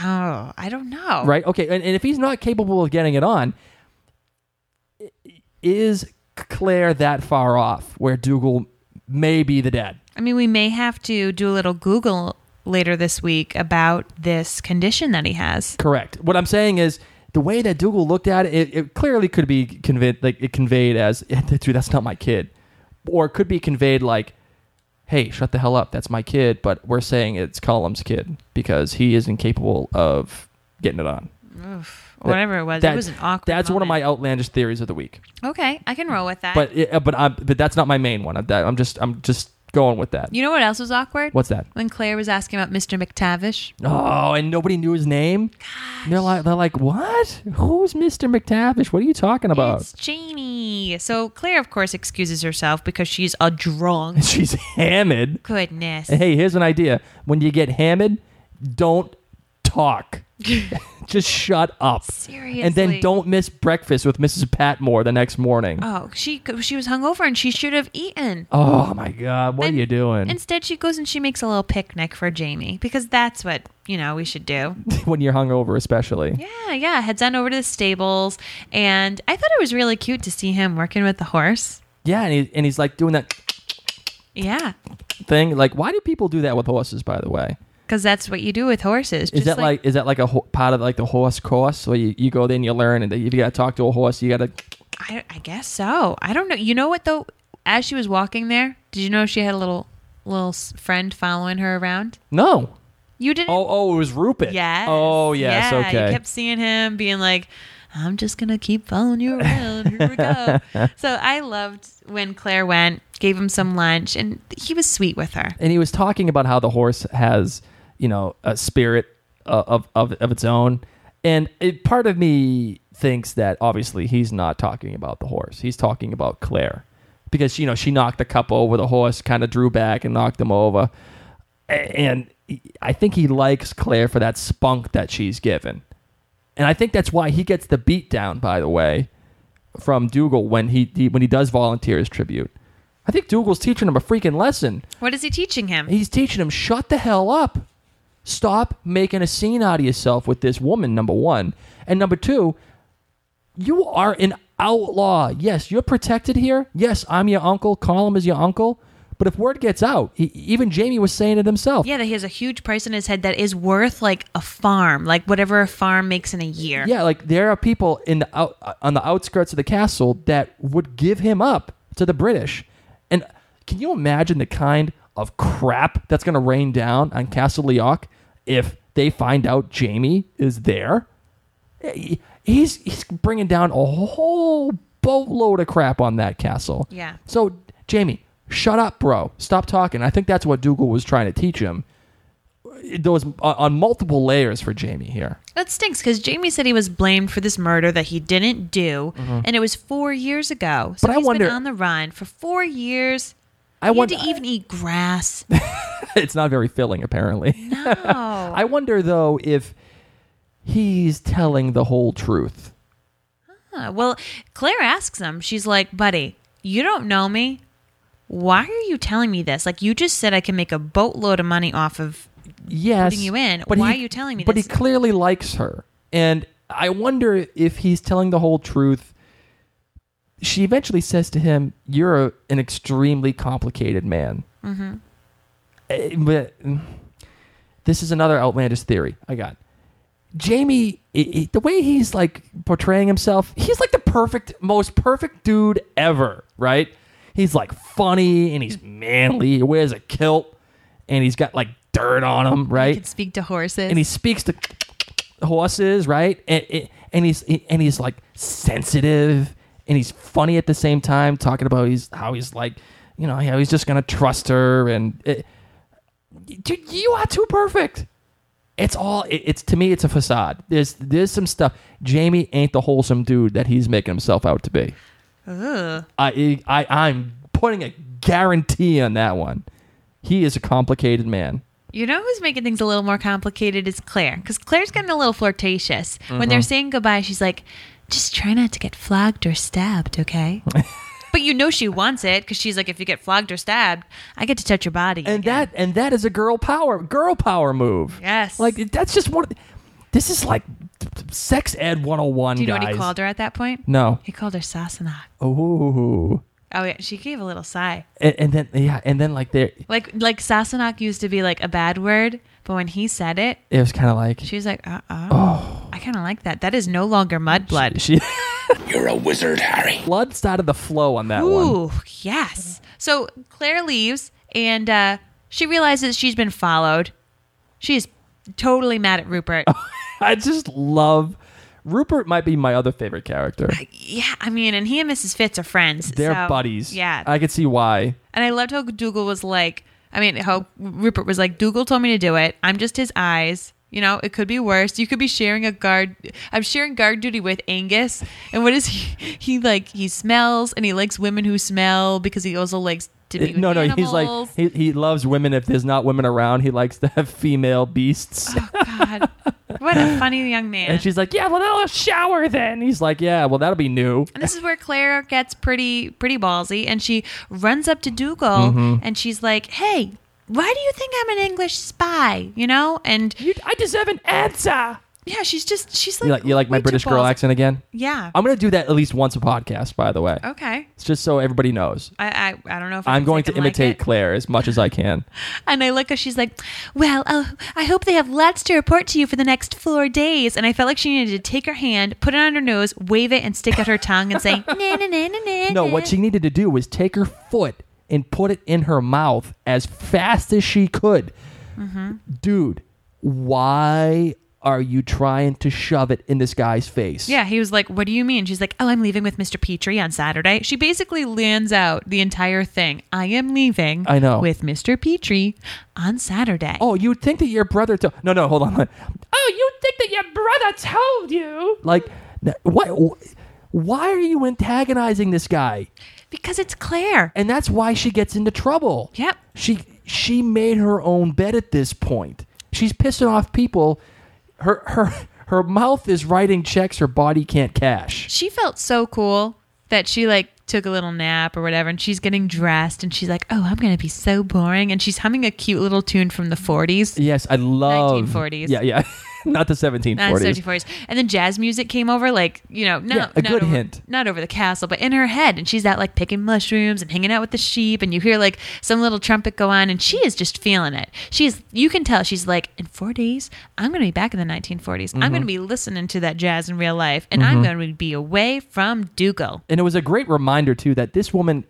Oh, I don't know. Right? Okay, and, and if he's not capable of getting it on, is Claire that far off where Dougal may be the dad? I mean, we may have to do a little Google later this week about this condition that he has. Correct. What I'm saying is the way that Dougal looked at it, it, it clearly could be conveyed like it conveyed as, dude, that's not my kid, or it could be conveyed like, hey, shut the hell up, that's my kid, but we're saying it's Colum's kid because he is incapable of getting it on. Oof, Whatever it was, That- it was an awkward. That's one of my outlandish theories of the week. Okay, I can roll with that. But it, uh, but I'm, but that's not my main one. I'm, I'm just I'm just going with that. you know what else was awkward? What's that? When Claire was asking about Mr. McTavish. Oh, and nobody knew his name. Gosh. They're like they're like what? Who's Mr. McTavish? What are you talking about? It's Jamie. So Claire, of course, excuses herself because she's a drunk. She's hammered. Goodness. Hey, here's an idea. When you get hammered, don't talk. Just shut up. Seriously. And then don't miss breakfast with Mrs. Patmore the next morning. Oh, she she was hungover and she should have eaten. Oh my God, what And- are you doing? Instead, she goes and she makes a little picnic for Jamie because that's what you know we should do. when you're hungover, especially. Yeah, yeah. Heads on over to the stables, and I thought it was really cute to see him working with the horse. Yeah, and, he, and he's like doing that Yeah, thing. Like, why do people do that with horses? By the way, because that's what you do with horses. is that like, is that like a ho- part of like the horse course? Where you, you go there and you learn, and you got to talk to a horse, you got to. I, I guess so. I don't know. You know what though? As she was walking there, did you know she had a little little friend following her around? No. You didn't. Oh, oh, it was Rupert. Yes. Oh, yes. Yeah, okay. You kept seeing him being like, I'm just going to keep following you around. Here we go. so I loved when Claire went, gave him some lunch, and he was sweet with her. and he was talking about how the horse has, you know, a spirit uh, of of, of its own, and it, part of me thinks that obviously he's not talking about the horse. He's talking about Claire, because you know she knocked the cup over. The horse kind of drew back and knocked him over, and I think he likes Claire for that spunk that she's given, and I think that's why he gets the beat down. By the way, from Dougal when he, he when he does volunteer his tribute. I think Dougal's teaching him a freaking lesson. What is he teaching him? He's teaching him, shut the hell up. Stop making a scene out of yourself with this woman, number one. And number two, you are an outlaw. Yes, you're protected here. Yes, I'm your uncle. Colum is your uncle. But if word gets out, he, even Jamie was saying it himself. yeah, that he has a huge price in his head that is worth like a farm, like whatever a farm makes in a year. Yeah, like there are people in the out, on the outskirts of the castle that would give him up to the British. And can you imagine the kind of crap that's going to rain down on Castle Leoch if they find out Jamie is there? He's he's bringing down a whole boatload of crap on that castle. Yeah. So Jamie, shut up, bro. Stop talking. I think that's what Dougal was trying to teach him those on, on multiple layers for Jamie here. That stinks because Jamie said he was blamed for this murder that he didn't do, and it was four years ago. So Mm-hmm. But I wonder- been on the run for four years. I had to even eat grass. it's not very filling, apparently. No. I wonder though if he's telling the whole truth. Huh. Well, Claire asks him, she's like, buddy, you don't know me. Why are you telling me this? Like, you just said I can make a boatload of money off of. Yes, Putting you in. but Why he- are you telling me But this? he clearly likes her, and I wonder if he's telling the whole truth. She eventually says to him, "You're a, an extremely complicated man." Mm-hmm. but mm, this is another outlandish theory I got. Jamie, i i the way he's like portraying himself, he's like the perfect, most perfect dude ever, right? He's like funny and he's manly. He wears a kilt and he's got like dirt on him, right? can speak to horses. and he speaks to horses, right? And, and he's and he's like sensitive and he's funny at the same time, talking about he's how he's like, you know, how he's just gonna trust her and it, dude, you are too perfect. It's all it, it's to me. It's a facade. There's there's some stuff. Jamie ain't the wholesome dude that he's making himself out to be. Ugh. I I I'm putting a guarantee on that one. He is a complicated man. You know who's making things a little more complicated is Claire. Because Claire's getting a little flirtatious. When Mm-hmm. they're saying goodbye, she's like, just try not to get flogged or stabbed, okay? but you know she wants it because she's like, if you get flogged or stabbed, I get to touch your body. and again." that and that is a girl power girl power move. Yes. like that's just one. This is like sex ed one hundred and one. Do you know guys. what he called her at that point? No. He called her Sassenach. Oh, Oh, yeah. She gave a little sigh. and, and then yeah, and then like there, Like, like Sassenach used to be like a bad word, but when he said it, it was kind of like she was like, uh oh. I kind of like that. That is no longer mudblood. she You're a wizard, Harry. blood started the flow on that one. Ooh, yes. So Claire leaves and uh, she realizes she's been followed. She's totally mad at Rupert. I just love Rupert. Might be my other favorite character. yeah, I mean, and he and Mrs. Fitz are friends. They're so, buddies. Yeah. I could see why. and I loved how Dougal was like, I mean, how Rupert was like, Dougal told me to do it. I'm just his eyes. You know, it could be worse. You could be sharing a guard. I'm sharing guard duty with Angus. And what is he? He like, he smells and he likes women who smell because he also likes to be with no, no, he's like he, he loves women. If there's not women around, he likes to have female beasts. Oh, God. What a funny young man. And she's like, "Yeah, well, that'll shower then." He's like, "Yeah, well, that'll be new." And this is where Claire gets pretty pretty ballsy and she runs up to Dougal Mm-hmm. and she's like, Hey, why do you think I'm an English spy? You know? And You, I deserve an answer. Yeah, she's just she's like You like, you like my way too British girl ballsy. accent again? Yeah. I'm gonna do that at least once a podcast. By the way, okay. it's just so everybody knows. I, I I don't know if I I'm can going to like imitate it. Claire as much as I can. And I look how she's like, Well, uh, I hope they have lots to report to you for the next four days. And I felt like she needed to take her hand, put it on her nose, wave it, and stick out her tongue and say, na, na, na, na, na, No, what she needed to do was take her foot and put it in her mouth as fast as she could. Mm-hmm. Dude, why are you trying to shove it in this guy's face? Yeah, he was like, What do you mean? She's like, Oh, I'm leaving with Mr. Petrie on Saturday. She basically lands out the entire thing. I am leaving I know. with Mr. Petrie on Saturday. Oh, you would think that your brother told. No, no, hold on. Oh, you think that your brother told you? Like, what? Why are you antagonizing this guy? Because it's Claire. And that's why she gets into trouble. Yep. She she made her own bed at this point. She's pissing off people. Her her her mouth is writing checks her body can't cash. She felt so cool that she like took a little nap or whatever and she's getting dressed and she's like, Oh, I'm gonna be so boring and she's humming a cute little tune from the forties. Yes, I love 1940s. Yeah, yeah. Not the 1740s. Not 40s. And then jazz music came over, like, you know, no, Yeah, a not good over, hint. Not over the castle, but in her head. And she's out like picking mushrooms and hanging out with the sheep. And you hear like some little trumpet go on, and she is just feeling it. She's, you can tell she's like, in four days, I'm going to be back in the 1940s. I'm Mm-hmm. going to be listening to that jazz in real life, and I'm going to be away from Dougal. And it was a great reminder too that this woman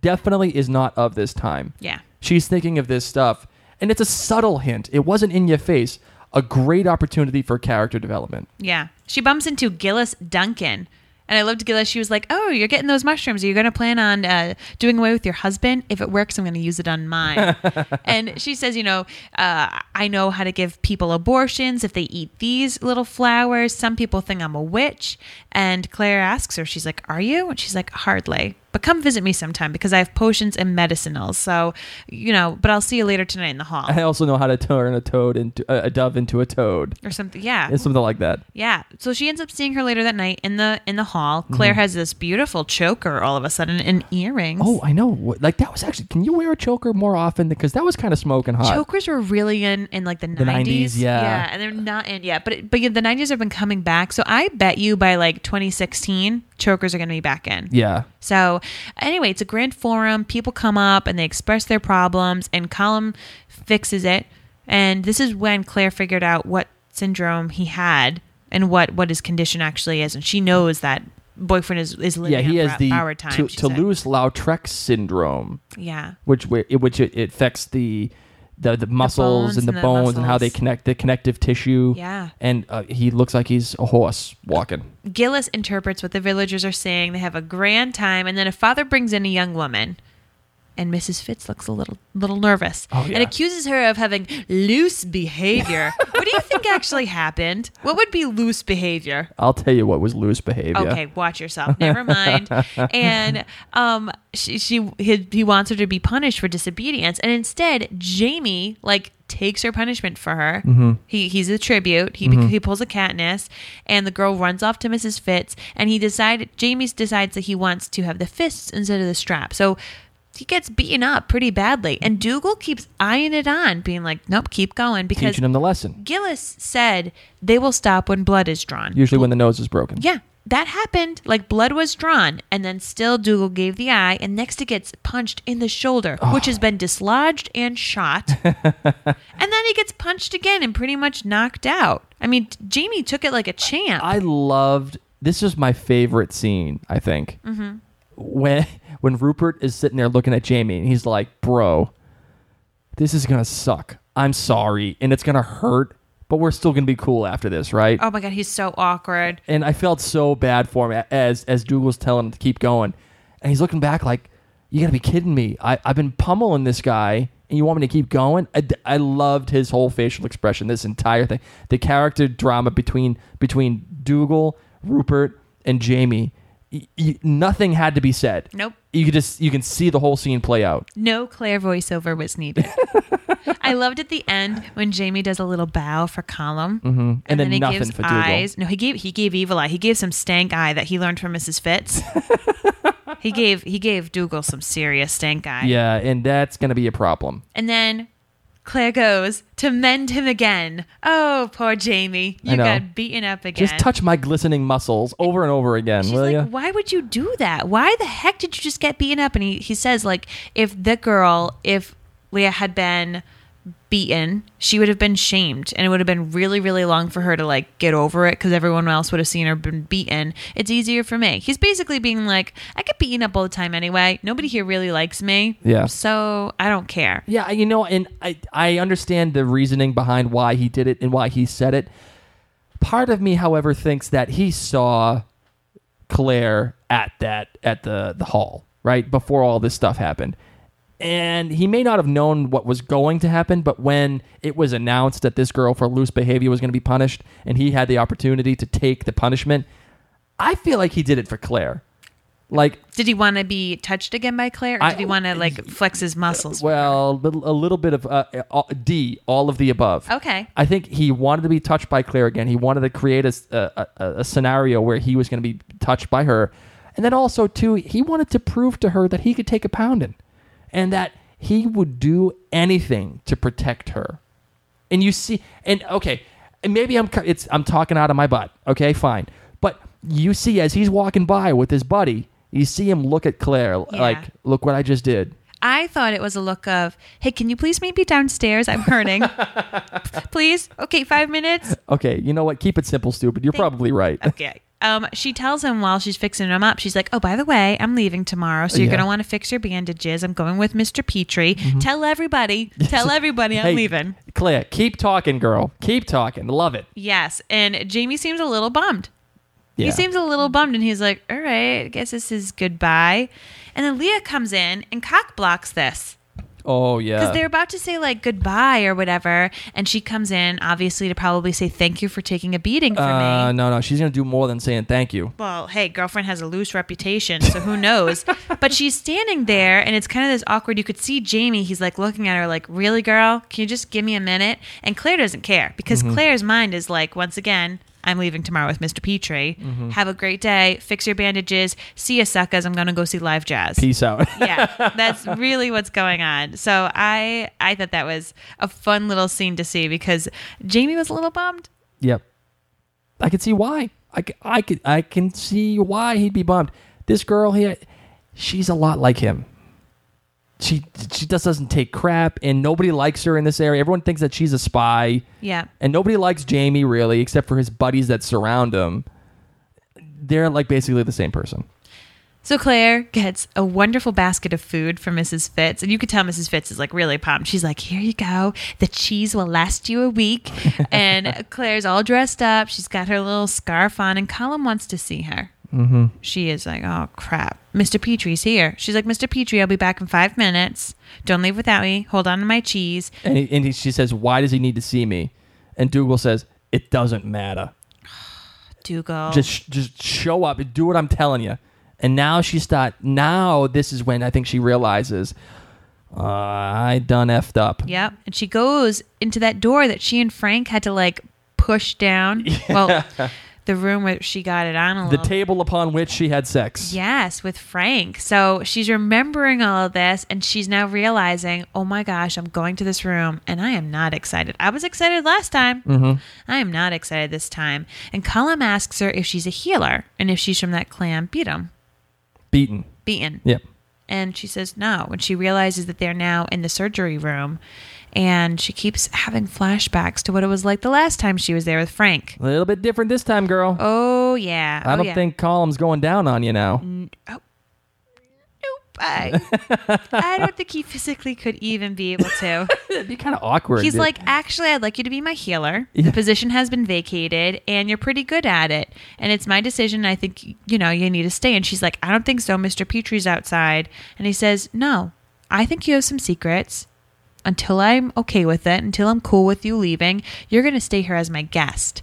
definitely is not of this time. Yeah. She's thinking of this stuff, and it's a subtle hint. It wasn't in your face. A great opportunity for character development. Yeah. She bumps into Geillis Duncan. And I loved Geillis. She was like, Oh, you're getting those mushrooms. Are you going to plan on uh, doing away with your husband? If it works, I'm going to use it on mine. and she says, You know, uh, I know how to give people abortions if they eat these little flowers. Some people think I'm a witch. And Claire asks her, she's like, Are you? And she's like, Hardly. But come visit me sometime because I have potions and medicinals. So, you know, but I'll see you later tonight in the hall. I also know how to turn a toad into a dove into a toad. or something. Yeah. It's something like that. Yeah. So she ends up seeing her later that night in the in the hall. Claire has this beautiful choker all of a sudden and earrings. Mm-hmm. Oh, I know. Like that was actually. Can you wear a choker more often? Because that was kind of smoking hot. Chokers were really in in like the, 90s. 90s, yeah. Yeah, and they're not in yet. But it, but yeah, the 90s have been coming back. So I bet you by like 2016, chokers are going to be back in. Yeah. So anyway, it's a grand forum. People come up and they express their problems, and Colum fixes it. And this is when Claire figured out what syndrome he had and what what his condition actually is, and she knows that boyfriend is is living Yeah, he has the Broward time. Tou- she. Toulouse-Lautrec syndrome, Yeah. which which it, it affects the the, the muscles bones and the and the bones and how they connect the connective tissue. Yeah. and uh, he looks like he's a horse walking. Geillis interprets what the villagers are saying. They have a grand time, and then a father brings in a young woman, and Mrs. Fitz looks a little little nervous Oh, yeah. and accuses her of having loose behavior. what do you think actually happened? What would be loose behavior? I'll tell you what was loose behavior. Okay, watch yourself. Never mind. and um, she, she he, he wants her to be punished for disobedience, and instead, Jamie like takes her punishment for her. Mm-hmm. He he's a tribute. He he pulls a Katniss, and the girl runs off to Mrs. Fitz, and he decided Jamie decides that he wants to have the fists instead of the strap. So. He gets beaten up pretty badly, and Dougal keeps eyeing it on, being like, "Nope, keep going." Because Teaching him the lesson. Geillis said they will stop when blood is drawn. Usually when the nose is broken. Yeah, that happened. Like blood was drawn, and then still Dougal gave the eye, and next it gets punched in the shoulder, which has been dislodged and shot. and then he gets punched again and pretty much knocked out. I mean, Jamie took it like a champ. I loved this is my favorite scene, I think. Mm-hmm. When when Rupert is sitting there looking at Jamie and he's like, "Bro, this is gonna suck. I'm sorry, and it's gonna hurt, but we're still gonna be cool after this, right?" oh my god, he's so awkward. And I felt so bad for him as as Dougal's telling him to keep going, and he's looking back like, "You gotta be kidding me! I I've been pummeling this guy." And you want me to keep going? I, I loved his whole facial expression. This entire thing, the character drama between between Dougal, Rupert, and Jamie. Y- y- nothing had to be said. Nope. You could just you can see the whole scene play out. No Claire voiceover was needed. I loved at the end when Jamie does a little bow for Colum, mm-hmm. And then nothing for Dougal. eyes. No, he gave he gave evil eye. He gave some stank eye that he learned from Mrs. Fitz. he gave he gave Dougal some serious stank eye. Yeah, and that's gonna be a problem. And then Claire goes to mend him again. Oh, poor Jamie. You got beaten up again. Just touch my glistening muscles over and over again, She's will like, you? why would you do that? Why the heck did you just get beaten up? And he, he says, like, if the girl, if Leah had been beaten, she would have been shamed and it would have been really, really long for her to like get over it because everyone else would have seen her been beaten. It's easier for me. He's basically being like, I get beaten up all the time anyway. Nobody here really likes me. Yeah. So I don't care. Yeah, you know, and I I understand the reasoning behind why he did it and why he said it. Part of me, however, thinks that he saw Claire at that at the the hall right before all this stuff happened, and he may not have known what was going to happen. But when it was announced that this girl for loose behavior was going to be punished, and he had the opportunity to take the punishment, I feel like he did it for Claire. Like Did he want to be touched again by Claire or I- did he want to like flex his muscles? Well, a little bit of uh, D, all of the above. Okay. I think he wanted to be touched by Claire again. He wanted to create a a scenario where he was going to be touched by her. And then also, too, he wanted to prove to her that he could take a pounding and that he would do anything to protect her. And you see, and okay, and maybe I'm, it's, I'm talking out of my butt. Okay, fine. But you see, as he's walking by with his buddy, you see him look at Claire like, look what I just did. I thought it was a look of, hey, can you please meet me downstairs? I'm hurting. please? Okay, five minutes? Okay, you know what? Keep it simple, stupid. You're probably right. Okay. Um, she tells him while she's fixing him up, she's like, Oh, by the way, I'm leaving tomorrow, so you're Yeah. Mm-hmm. gonna want to fix your bandages. I'm going with Mr. Petrie. Tell everybody, tell everybody I'm Hey, leaving. Claire, keep talking, girl. Keep talking. Love it. Yes. And Jamie seems a little bummed. Yeah. He seems a little bummed and he's like, All right, I guess this is goodbye. And then Leah comes in and cock blocks this. Oh yeah. because they're about to say like goodbye or whatever, and she comes in obviously to probably say thank you for taking a beating for uh, me. no, no, she's gonna do more than saying thank you. Well, hey, girlfriend has a loose reputation, so who knows? but she's standing there, and it's kind of this awkward. You could see Jamie. He's like looking at her, like, "Really, girl? Can you just give me a minute?" And Claire doesn't care because Mm-hmm. Claire's mind is like, once again. I'm leaving tomorrow with Mr. Petrie. Mm-hmm. Have a great day. Fix your bandages. See you, suckers. I'm gonna go see live jazz. Peace out. yeah, that's really what's going on. So I I thought that was a fun little scene to see because Jamie was a little bummed. Yep. I can see why. I I can, I can see why he'd be bummed. This girl here, she's a lot like him. She she just doesn't take crap, and nobody likes her in this area. Everyone thinks that she's a spy, Yeah. and nobody likes Jamie really, except for his buddies that surround him. They're like basically the same person. So Claire gets a wonderful basket of food from Mrs. Fitz, and you could tell Mrs. Fitz is like really pumped. She's like, "Here you go. The cheese will last you a week." and Claire's all dressed up. She's got her little scarf on, and Colum wants to see her. Mm-hmm. She is like, "Oh crap, Mr. Petrie's here." She's like, "Mr. Petrie, I'll be back in five minutes. Don't leave without me. Hold on to my cheese." And, he, and he, she says, "Why does he need to see me?" And Dougal says, "It doesn't matter. Dougal. Just just show up and do what I'm telling you." And now she start. Now this is when I think she realizes, uh, I done effed up. Yep. And she goes into that door that she and Frank had to like push down. Well, the room where she got it on a The little. table upon which she had sex. Yes, with Frank. So she's remembering all of this and she's now realizing, oh my gosh, I'm going to this room and I am not excited. I was excited last time. Mm-hmm. I am not excited this time. And Colum asks her if she's a healer and if she's from that clan Beat 'em, Beaton. Beaton. Yep. And she says no. When she realizes that they're now in the surgery room. And she keeps having flashbacks to what it was like the last time she was there with Frank. A little bit different this time, girl. Oh, yeah. I Oh, don't yeah. think Colum's going down on you now. Oh. Nope. I, I don't think he physically could even be able to. It'd be kind of awkward. He's dude. like, actually, I'd like you to be my healer. Yeah. The position has been vacated, and you're pretty good at it. And it's my decision. I think you know you need to stay. And she's like, I don't think so. Mr. Petrie's outside, and he says, No, I think you have some secrets. Until I'm okay with it, until I'm cool with you leaving, you're gonna stay here as my guest.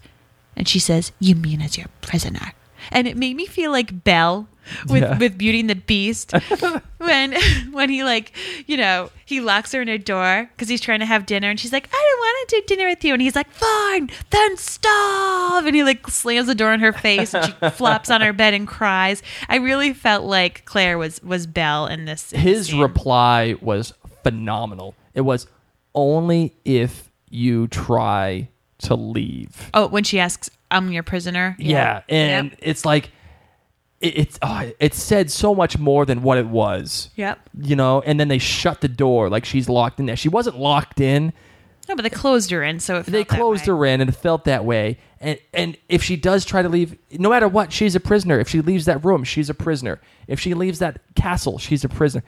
And she says, You mean as your prisoner? And it made me feel like Belle with, Yeah. with Beauty and the Beast when when he like you know he locks her in her door because he's trying to have dinner and she's like I don't want to do dinner with you and he's like fine then stop and he like slams the door in her face and she flops on her bed and cries. I really felt like Claire was was Belle in this. in his scene. reply was phenomenal. It was only if you try to leave. Oh, when she asks, "I'm your prisoner." Yeah, and Yep. it's like it, it's oh, it said so much more than what it was. Yep. You know, and then they shut the door like she's locked in there. She wasn't locked in. No, but they closed her in, so it They closed her in, and it felt that way. And and if she does try to leave, no matter what, she's a prisoner. If she leaves that room, she's a prisoner. If she leaves that castle, she's a prisoner.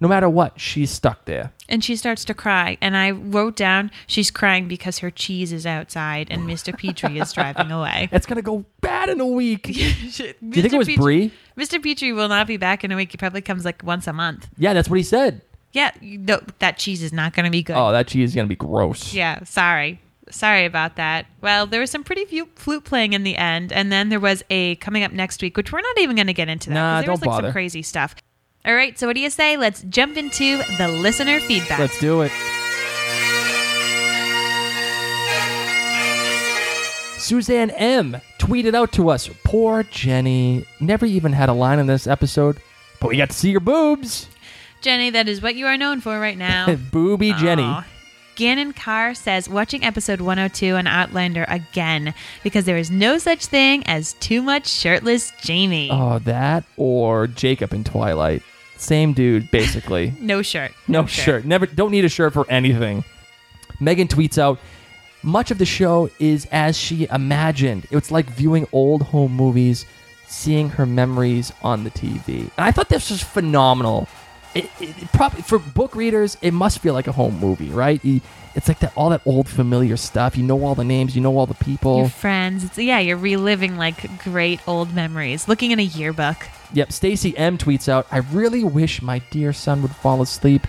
No matter what, she's stuck there. and she starts to cry. And I wrote down she's crying because her cheese is outside and Mr. Petrie is driving away. It's gonna go bad in a week. Do you think it was Brie? Mr. Petrie will not be back in a week. He probably comes like once a month. Yeah, that's what he said. Yeah, you know, that cheese is not going to be good. Oh, that cheese is gonna be gross. Yeah, sorry. Sorry about that. Well, there was some pretty few flute playing in the end, and then there was a coming up next week, which we're not even going to get into that. Nah, there was don't like bother. some crazy stuff. All right, so what do you say? Let's jump into the listener feedback. Let's do it. Suzanne M tweeted out to us, poor Jenny. Never even had a line in this episode, but we got to see your boobs. Jenny, that is what you are known for right now. Booby Jenny. Aw. Gannon Carr says, watching episode 102 on Outlander again because there is no such thing as too much shirtless Jamie. Oh, that or Jacob in Twilight. Same dude, basically. No shirt. No shirt. Never don't need a shirt for anything. Megan tweets out, much of the show is as she imagined. It's like viewing old home movies, seeing her memories on the TV. And I thought this was phenomenal. It, it, it probably for book readers, it must feel like a home movie, right? You- It's like that all that old familiar stuff. You know all the names, you know all the people. Your friends. It's, yeah, you're reliving like great old memories. Looking in a yearbook. Yep, Stacy M tweets out, I really wish my dear son would fall asleep.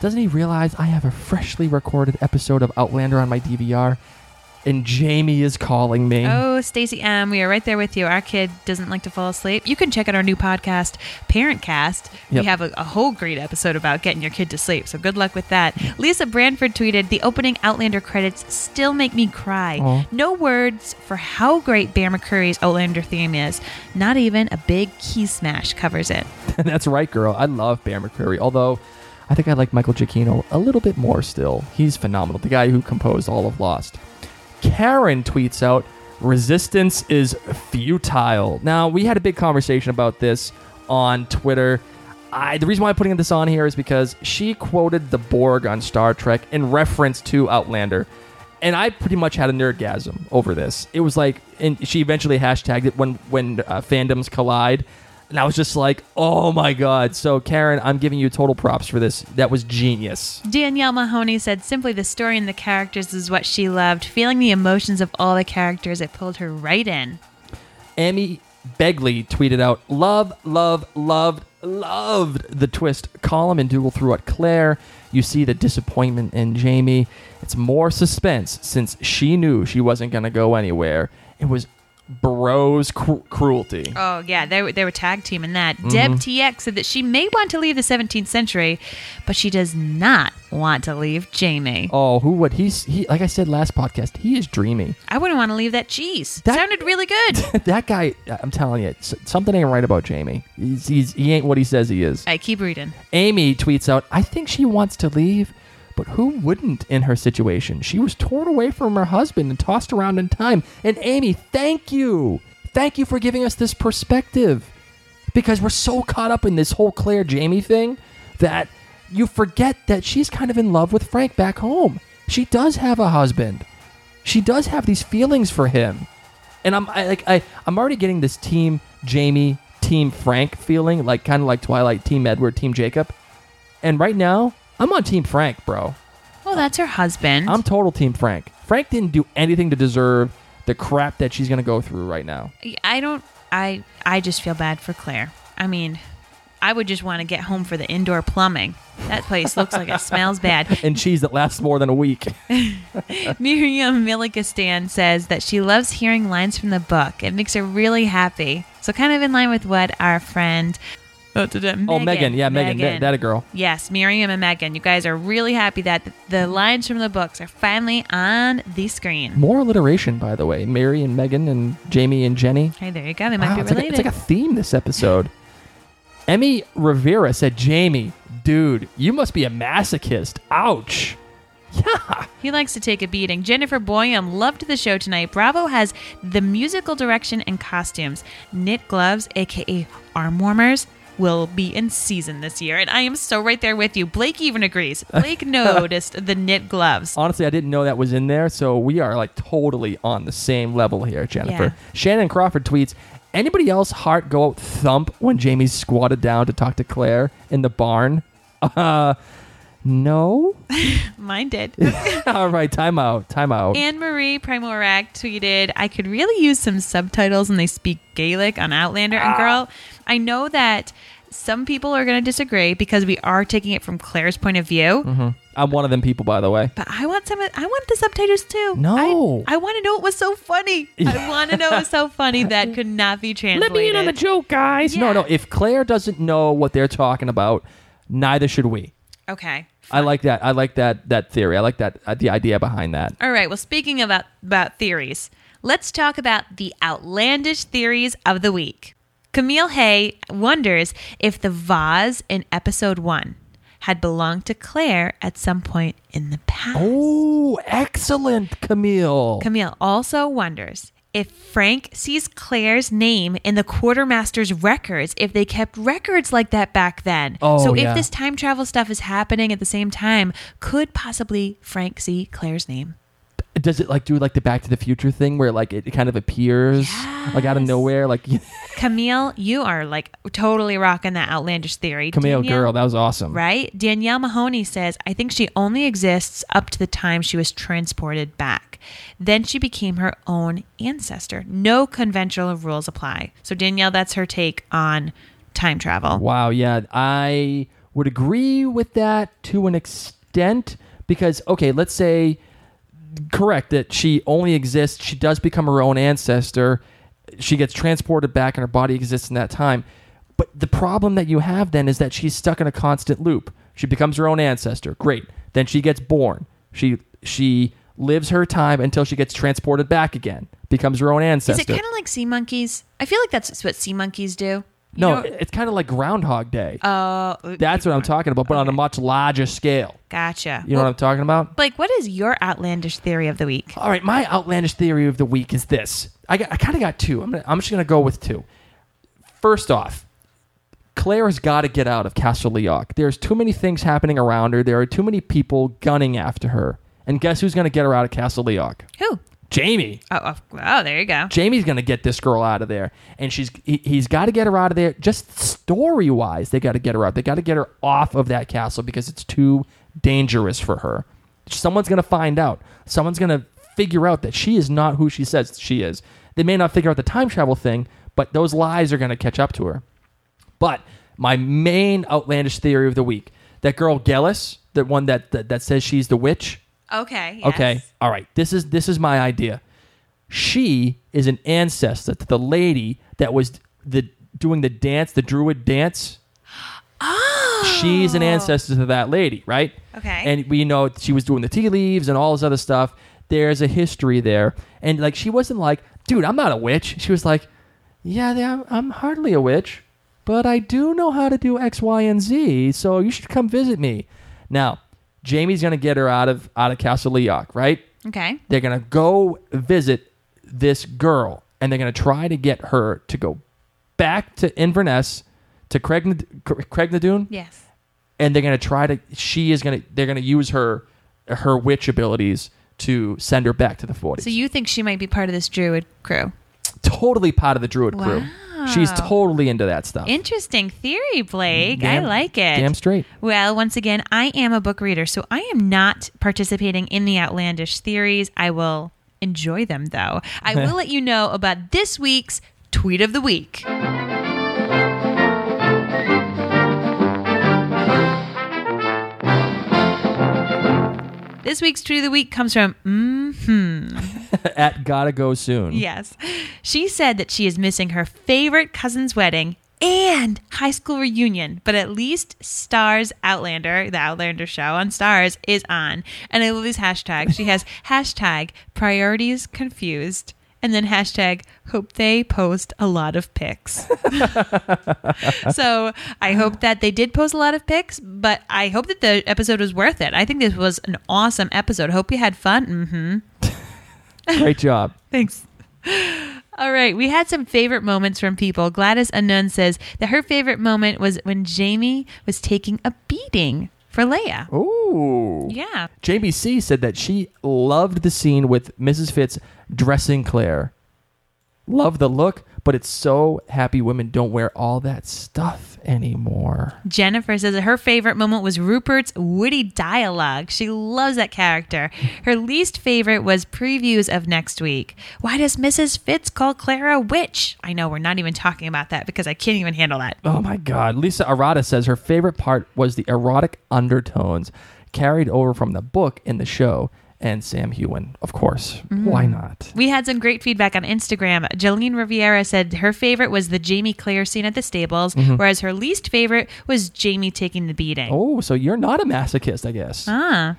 Doesn't he realize I have a freshly recorded episode of Outlander on my DVR? And Jamie is calling me. Oh, Stacy M, we are right there with you. Our kid doesn't like to fall asleep. You can check out our new podcast, Parent Cast. Yep. We have a, a whole great episode about getting your kid to sleep. So good luck with that. Lisa Branford tweeted, "The opening Outlander credits still make me cry. Aw. No words for how great Bear McCreary's Outlander theme is. Not even a big key smash covers it." That's right, girl. I love Bear McCreary, although I think I like Michael Giacchino a little bit more still. He's phenomenal. The guy who composed all of Lost. Karen tweets out, Resistance is futile. Now, we had a big conversation about this on Twitter. I, the reason why I'm putting this on here is because she quoted the Borg on Star Trek in reference to Outlander. And I pretty much had a nerdgasm over this. It was like, and she eventually hashtagged it when when uh, fandoms collide. And I was just like, oh my God. So, Karen, I'm giving you total props for this. That was genius. Danielle Mahoney said simply the story and the characters is what she loved. Feeling the emotions of all the characters, it pulled her right in. Amy Begley tweeted out, Love, love, loved, loved the twist. Colum and Dougal threw at Claire. You see the disappointment in Jamie. It's more suspense since she knew she wasn't going to go anywhere. It was bros cru- cruelty. Oh yeah, they were they were tag team in that. Deb mm-hmm. TX said that she may want to leave the 17th century, but she does not want to leave Jamie. Oh, who would he's he? Like I said last podcast, he is dreamy. I wouldn't want to leave that cheese. That- Sounded really good. that guy, I'm telling you, something ain't right about Jamie. He's, he's he ain't what he says he is. I keep reading. Amy tweets out, I think she wants to leave, but who wouldn't in her situation? She was torn away from her husband and tossed around in time. And Amy, thank you. Thank you for giving us this perspective. Because we're so caught up in this whole Claire Jamie thing that you forget that she's kind of in love with Frank back home. She does have a husband. She does have these feelings for him. And I'm I, like I I'm already getting this team Jamie, team Frank feeling, like kind of like Twilight, team Edward, team Jacob. And right now, I'm on team Frank, bro. Oh, that's her husband. I'm total team Frank. Frank didn't do anything to deserve the crap that she's gonna go through right now. I don't. I I just feel bad for Claire. I mean, I would just want to get home for the indoor plumbing. That place looks like it smells bad. And cheese that lasts more than a week. Miriam Milikistan says that she loves hearing lines from the book. It makes her really happy. So kind of in line with what our friend oh, oh, Megan, yeah, Megan, that, that a girl. Yes, Miriam and Megan. You guys are really happy that the, the lines from the books are finally on the screen. More alliteration, by the way. Mary and Megan and Jamie and Jenny. Hey, there you go. They might Wow, be it's, like a, related. it's like a theme this episode. Emmy Rivera said, Jamie, dude, you must be a masochist. Ouch. Yeah. He likes to take a beating. Jennifer Boyum loved the show tonight. Bravo has the musical direction and costumes. Knit gloves, aka arm warmers, will be in season this year. And I am so right there with you. Blake even agrees. Blake noticed the knit gloves. Honestly, I didn't know that was in there, so we are like totally on the same level here, Jennifer. Yeah. Shannon Crawford tweets, anybody else heart go out thump when Jamie squatted down to talk to Claire in the barn? Uh, no. Mine did. All right, time out, time out. Anne Marie Primorak tweeted, I could really use some subtitles and they speak Gaelic on Outlander. And girl, I know that some people are going to disagree because we are taking it from Claire's point of view. I'm one of them people, by the way. But I want some. I want the subtitles too. No. I, I want to know it was so funny. I want to know it was so funny that could not be translated. Let me in on the joke, guys. No, Yeah. no. If Claire doesn't know what they're talking about, neither should we. Okay. I like that. I like that that theory. I like that uh, the idea behind that. All right. Well, speaking about about theories, let's talk about the outlandish theories of the week. Camille Hay wonders if the vase in episode one had belonged to Claire at some point in the past. Oh, excellent, Camille. Camille also wonders if Frank sees Claire's name in the quartermaster's records, if they kept records like that back then. Oh, so yeah. if this time travel stuff is happening at the same time, could possibly Frank see Claire's name? Does it like do like the Back to the Future thing where like it kind of appears like out of nowhere? Like Camille, you are like totally rocking that outlandish theory. Camille, Danielle- girl, that was awesome. Right? Danielle Mahoney says, I think she only exists up to the time she was transported back. Then she became her own ancestor. No conventional rules apply. So, Danielle, that's her take on time travel. Wow, yeah, I would agree with that to an extent because okay, let's say correct that she only exists, she does become her own ancestor, she gets transported back and her body exists in that time. But the problem that you have then is that she's stuck in a constant loop. She becomes her own ancestor. Great. Then she gets born. She she lives her time until she gets transported back again. Becomes her own ancestor. Is it kind of like sea monkeys? I feel like that's what sea monkeys do. No, know- it's kind of like Groundhog Day. Oh, uh, That's what I'm talking about, but on a much larger scale. Gotcha. You know what I'm talking about? Blake, what is your outlandish theory of the week? All right, my outlandish theory of the week is this. I, got, I kind of got two. I'm, gonna, I'm just going to go with two. First off, Claire has got to get out of Castle Leoch. There's too many things happening around her. There are too many people gunning after her. And guess who's going to get her out of Castle Leoch? Who? Jamie. Oh, oh, oh there you go. Jamie's going to get this girl out of there. And she's he, he's got to get her out of there. Just story wise, they got to get her out. They got to get her off of that castle because it's too dangerous for her. Someone's going to find out. Someone's going to figure out that she is not who she says she is. They may not figure out the time travel thing, but those lies are going to catch up to her. But my main outlandish theory of the week that girl Geillis, the one that, that, that says she's the witch, Okay. yes. Okay. All right. This is this is my idea. She is an ancestor to the lady that was the doing the dance, the druid dance. Oh. She's an ancestor to that lady, right? Okay. And we know she was doing the tea leaves and all this other stuff. There's a history there, and like she wasn't like, dude, I'm not a witch. She was like, yeah, I'm, I'm hardly a witch, but I do know how to do X, Y, and Z. So you should come visit me. Now, Jamie's gonna get her out of out of Castle Leoch, right? Okay. They're gonna go visit this girl, and they're gonna try to get her to go back to Inverness to Craig Craigh na Dun, Yes. and they're gonna try to. She is gonna. They're gonna use her her witch abilities to send her back to the 40s. So you think she might be part of this druid crew? totally part of the Druid crew. She's totally into that stuff. Interesting theory, Blake. Damn- I like it. Damn straight. Well, once again, I am a book reader, so I am not participating in the outlandish theories. I will enjoy them, though. I will let you know about this week's tweet of the week. This week's tweet of the week comes from mm-hmm. At gotta go soon. Yes. She said that she is missing her favorite cousin's wedding and high school reunion, but at least Starz Outlander, the Outlander show on Starz, is on. And I love these hashtags. She has hashtag priorities confused and then hashtag hope they post a lot of pics. so I hope that they did post a lot of pics, but I hope that the episode was worth it. I think this was an awesome episode. Hope you had fun. Mm-hmm. Great job. Thanks. All right, we had some favorite moments from people. Gladys Unknown says that her favorite moment was when Jamie was taking a beating for Leia. Ooh. Yeah. Jamie C said that she loved the scene with Mrs. Fitz dressing Claire. Love the look, but it's so happy women don't wear all that stuff anymore. Jennifer says that her favorite moment was Rupert's witty dialogue. She loves that character. Her least favorite was previews of next week. Why does Mrs. Fitz call Clara a witch? I know we're not even talking about that because I can't even handle that. Oh my God. Lisa Arata says her favorite part was the erotic undertones carried over from the book in the show. And Sam Heughan, of course. Why not? We had some great feedback on Instagram. Jolene Riviera said her favorite was the Jamie Claire scene at the stables, whereas her least favorite was Jamie taking the beating. Oh, so you're not a masochist, I guess. Ah,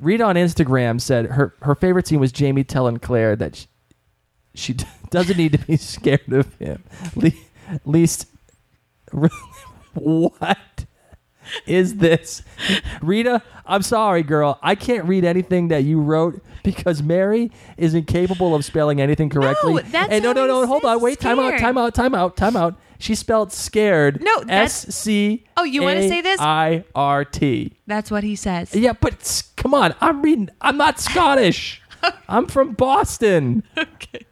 Rita on Instagram said her, her favorite scene was Jamie telling Claire that she, she doesn't need to be scared of him. Le- least, what is this? Rita, I'm sorry, girl. I can't read anything that you wrote because Mary is incapable of spelling anything correctly. that's and no, no, no. Hold on. Wait. Time out. Time out. Time out. Time out. She spelled scared. No, that's- S C. Oh, you wanna say this? I R T. that's what he says. Yeah, but come on, I'm reading. I'm not Scottish. I'm from Boston. Okay.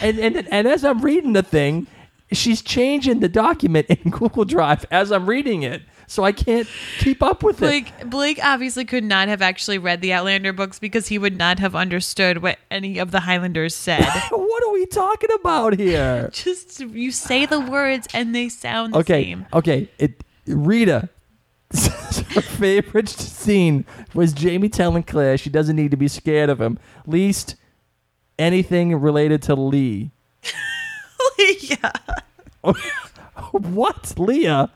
and, and and as I'm reading the thing, she's changing the document in Google Drive as I'm reading it, so I can't keep up with it. Blake, Blake obviously could not have actually read the Outlander books because he would not have understood what any of the Highlanders said. what are we talking about here? Just you say the words and they sound the Okay, same. okay. It Rita. her favorite scene was Jamie telling Claire she doesn't need to be scared of him. Least anything related to Lee. yeah. what, Leah?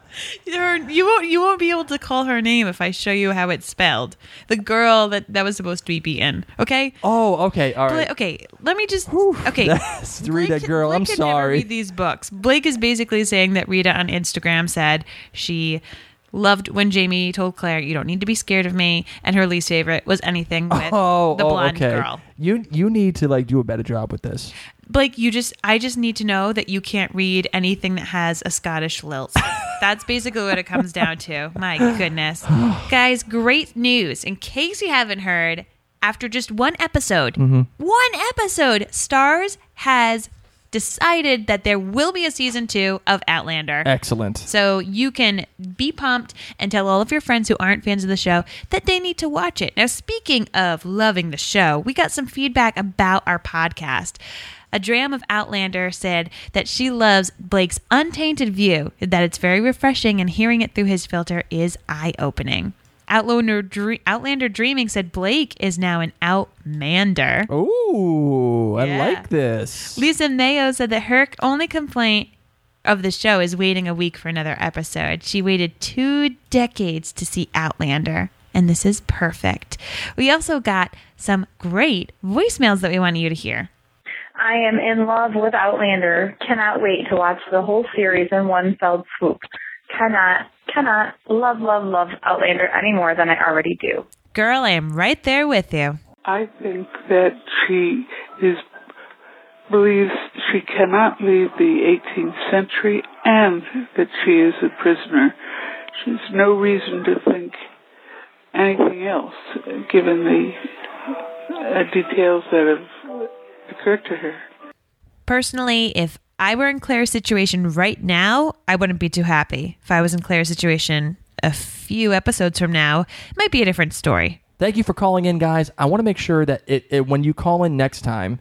Her, you won't you won't be able to call her name if I show you how it's spelled. The girl that that was supposed to be beaten. Okay. Oh, okay, all Bla- okay, let me just. Whew, okay, that's- Rita, Blake- girl, Blake I'm sorry. read these books. Blake is basically saying that Rita on Instagram said she loved when Jamie told Claire, "You don't need to be scared of me," and her least favorite was anything with Oh, the oh, blonde okay. girl. You you need to like do a better job with this. Blake, you just I just need to know that you can't read anything that has a Scottish lilt. That's basically what it comes down to. My goodness. Guys, great news. In case you haven't heard, after just one episode, Mm-hmm. one episode, Starz has decided that there will be a season 2 of Outlander. Excellent. So you can be pumped and tell all of your friends who aren't fans of the show that they need to watch it. Now, speaking of loving the show, we got some feedback about our podcast. A dram of Outlander said that she loves Blake's untainted view, that it's very refreshing, and hearing it through his filter is eye opening. Outlander, Dre- Outlander Dreaming said Blake is now an Outmander. Ooh, I Yeah. like this. Lisa Mayo said that her only complaint of the show is waiting a week for another episode. She waited two decades to see Outlander, and this is perfect. We also got some great voicemails that we want you to hear. I am in love with Outlander. Cannot wait to watch the whole series in one fell swoop. Cannot, cannot love, love, love Outlander any more than I already do. Girl, I am right there with you. I think that she is believes she cannot leave the 18th century and that she is a prisoner. She has no reason to think anything else, uh, given the uh, details that have occurred to her. Personally, if I were in Claire's situation right now, I wouldn't be too happy. If I was in Claire's situation a few episodes from now, it might be a different story. Thank you for calling in, guys. I want to make sure that it, it when you call in next time,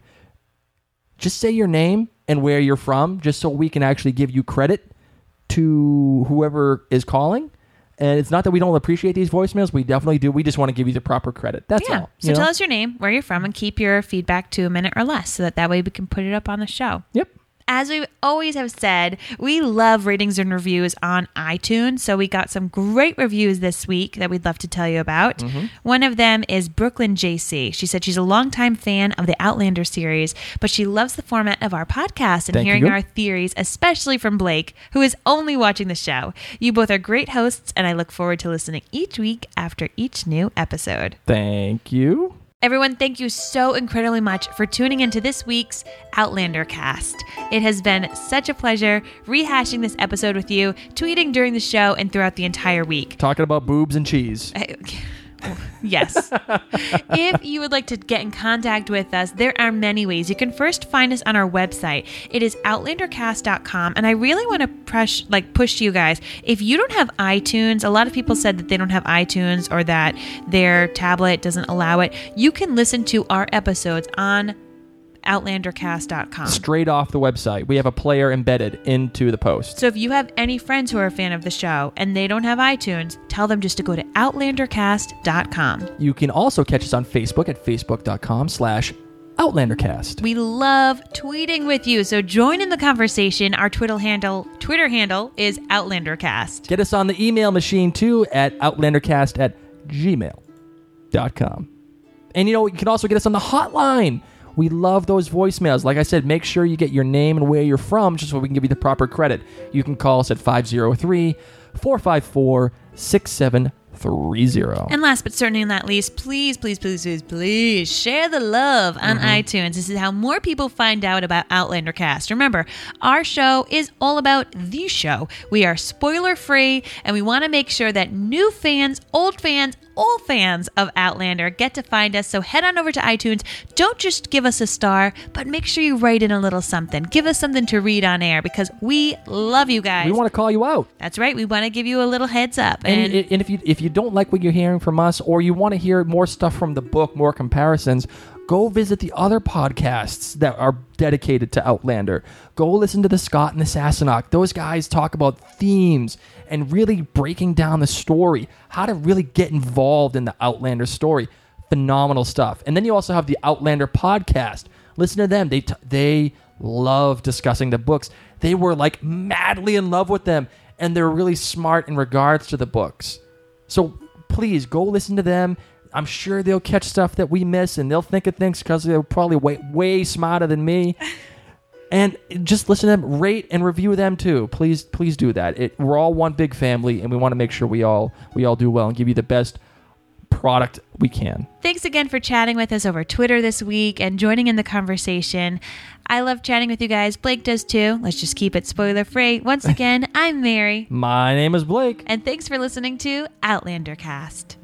just say your name and where you're from, just so we can actually give you credit to whoever is calling. And it's not that we don't appreciate these voicemails; we definitely do. We just want to give you the proper credit. That's yeah. all. So tell us your name, where you're from, and keep your feedback to a minute or less so that that way we can put it up on the show. Yep. As we always have said, we love ratings and reviews on iTunes. So we got some great reviews this week that we'd love to tell you about. Mm-hmm. One of them is Brooklyn JC. She said she's a longtime fan of the Outlander series, but she loves the format of our podcast and Thank hearing you. our theories, especially from Blake, who is only watching the show. You both are great hosts, and I look forward to listening each week after each new episode. Thank you. Everyone, thank you so incredibly much for tuning into this week's Outlander cast. It has been such a pleasure rehashing this episode with you, tweeting during the show and throughout the entire week. Talking about boobs and cheese. Yes. if you would like to get in contact with us, there are many ways. You can first find us on our website. It is outlandercast.com and I really want to push like push you guys. If you don't have iTunes, a lot of people said that they don't have iTunes or that their tablet doesn't allow it. You can listen to our episodes on outlandercast.com. Straight off the website, we have a player embedded into the post. So if you have any friends who are a fan of the show and they don't have iTunes, tell them just to go to outlandercast.com. You can also catch us on Facebook at facebook.com slash outlandercast. We love tweeting with you, so join in the conversation. Our Twitter handle Twitter handle is OutlanderCast. Get us on the email machine too at outlandercast at gmail.com. And you know, you can also get us on the hotline. We love those voicemails. Like I said, make sure you get your name and where you're from just so we can give you the proper credit. You can call us at 503 454 6730. And last but certainly not least, please, please, please, please, please share the love on mm-hmm. iTunes. This is how more people find out about Outlander Cast. Remember, our show is all about the show. We are spoiler free, and we want to make sure that new fans, old fans, all fans of Outlander get to find us. So head on over to iTunes. Don't just give us a star, but make sure you write in a little something. Give us something to read on air because we love you guys. We want to call you out. That's right. We want to give you a little heads up. And, and if you if you don't like what you're hearing from us, or you want to hear more stuff from the book, more comparisons, Go visit the other podcasts that are dedicated to Outlander. Go listen to the Scot and the Sassenach. Those guys talk about themes and really breaking down the story, how to really get involved in the Outlander story. Phenomenal stuff. And then you also have the Outlander podcast. Listen to them. They t- they love discussing the books. They were like madly in love with them, and they're really smart in regards to the books. So please go listen to them. I'm sure they'll catch stuff that we miss, and they'll think of things because they're probably way way smarter than me. And just listen to them, rate and review them too. Please, please do that. It, we're all one big family, and we want to make sure we all we all do well and give you the best product we can. Thanks again for chatting with us over Twitter this week and joining in the conversation. I love chatting with you guys. Blake does too. Let's just keep it spoiler free. Once again, I'm Mary, My name is Blake. and thanks for listening to Outlander Cast.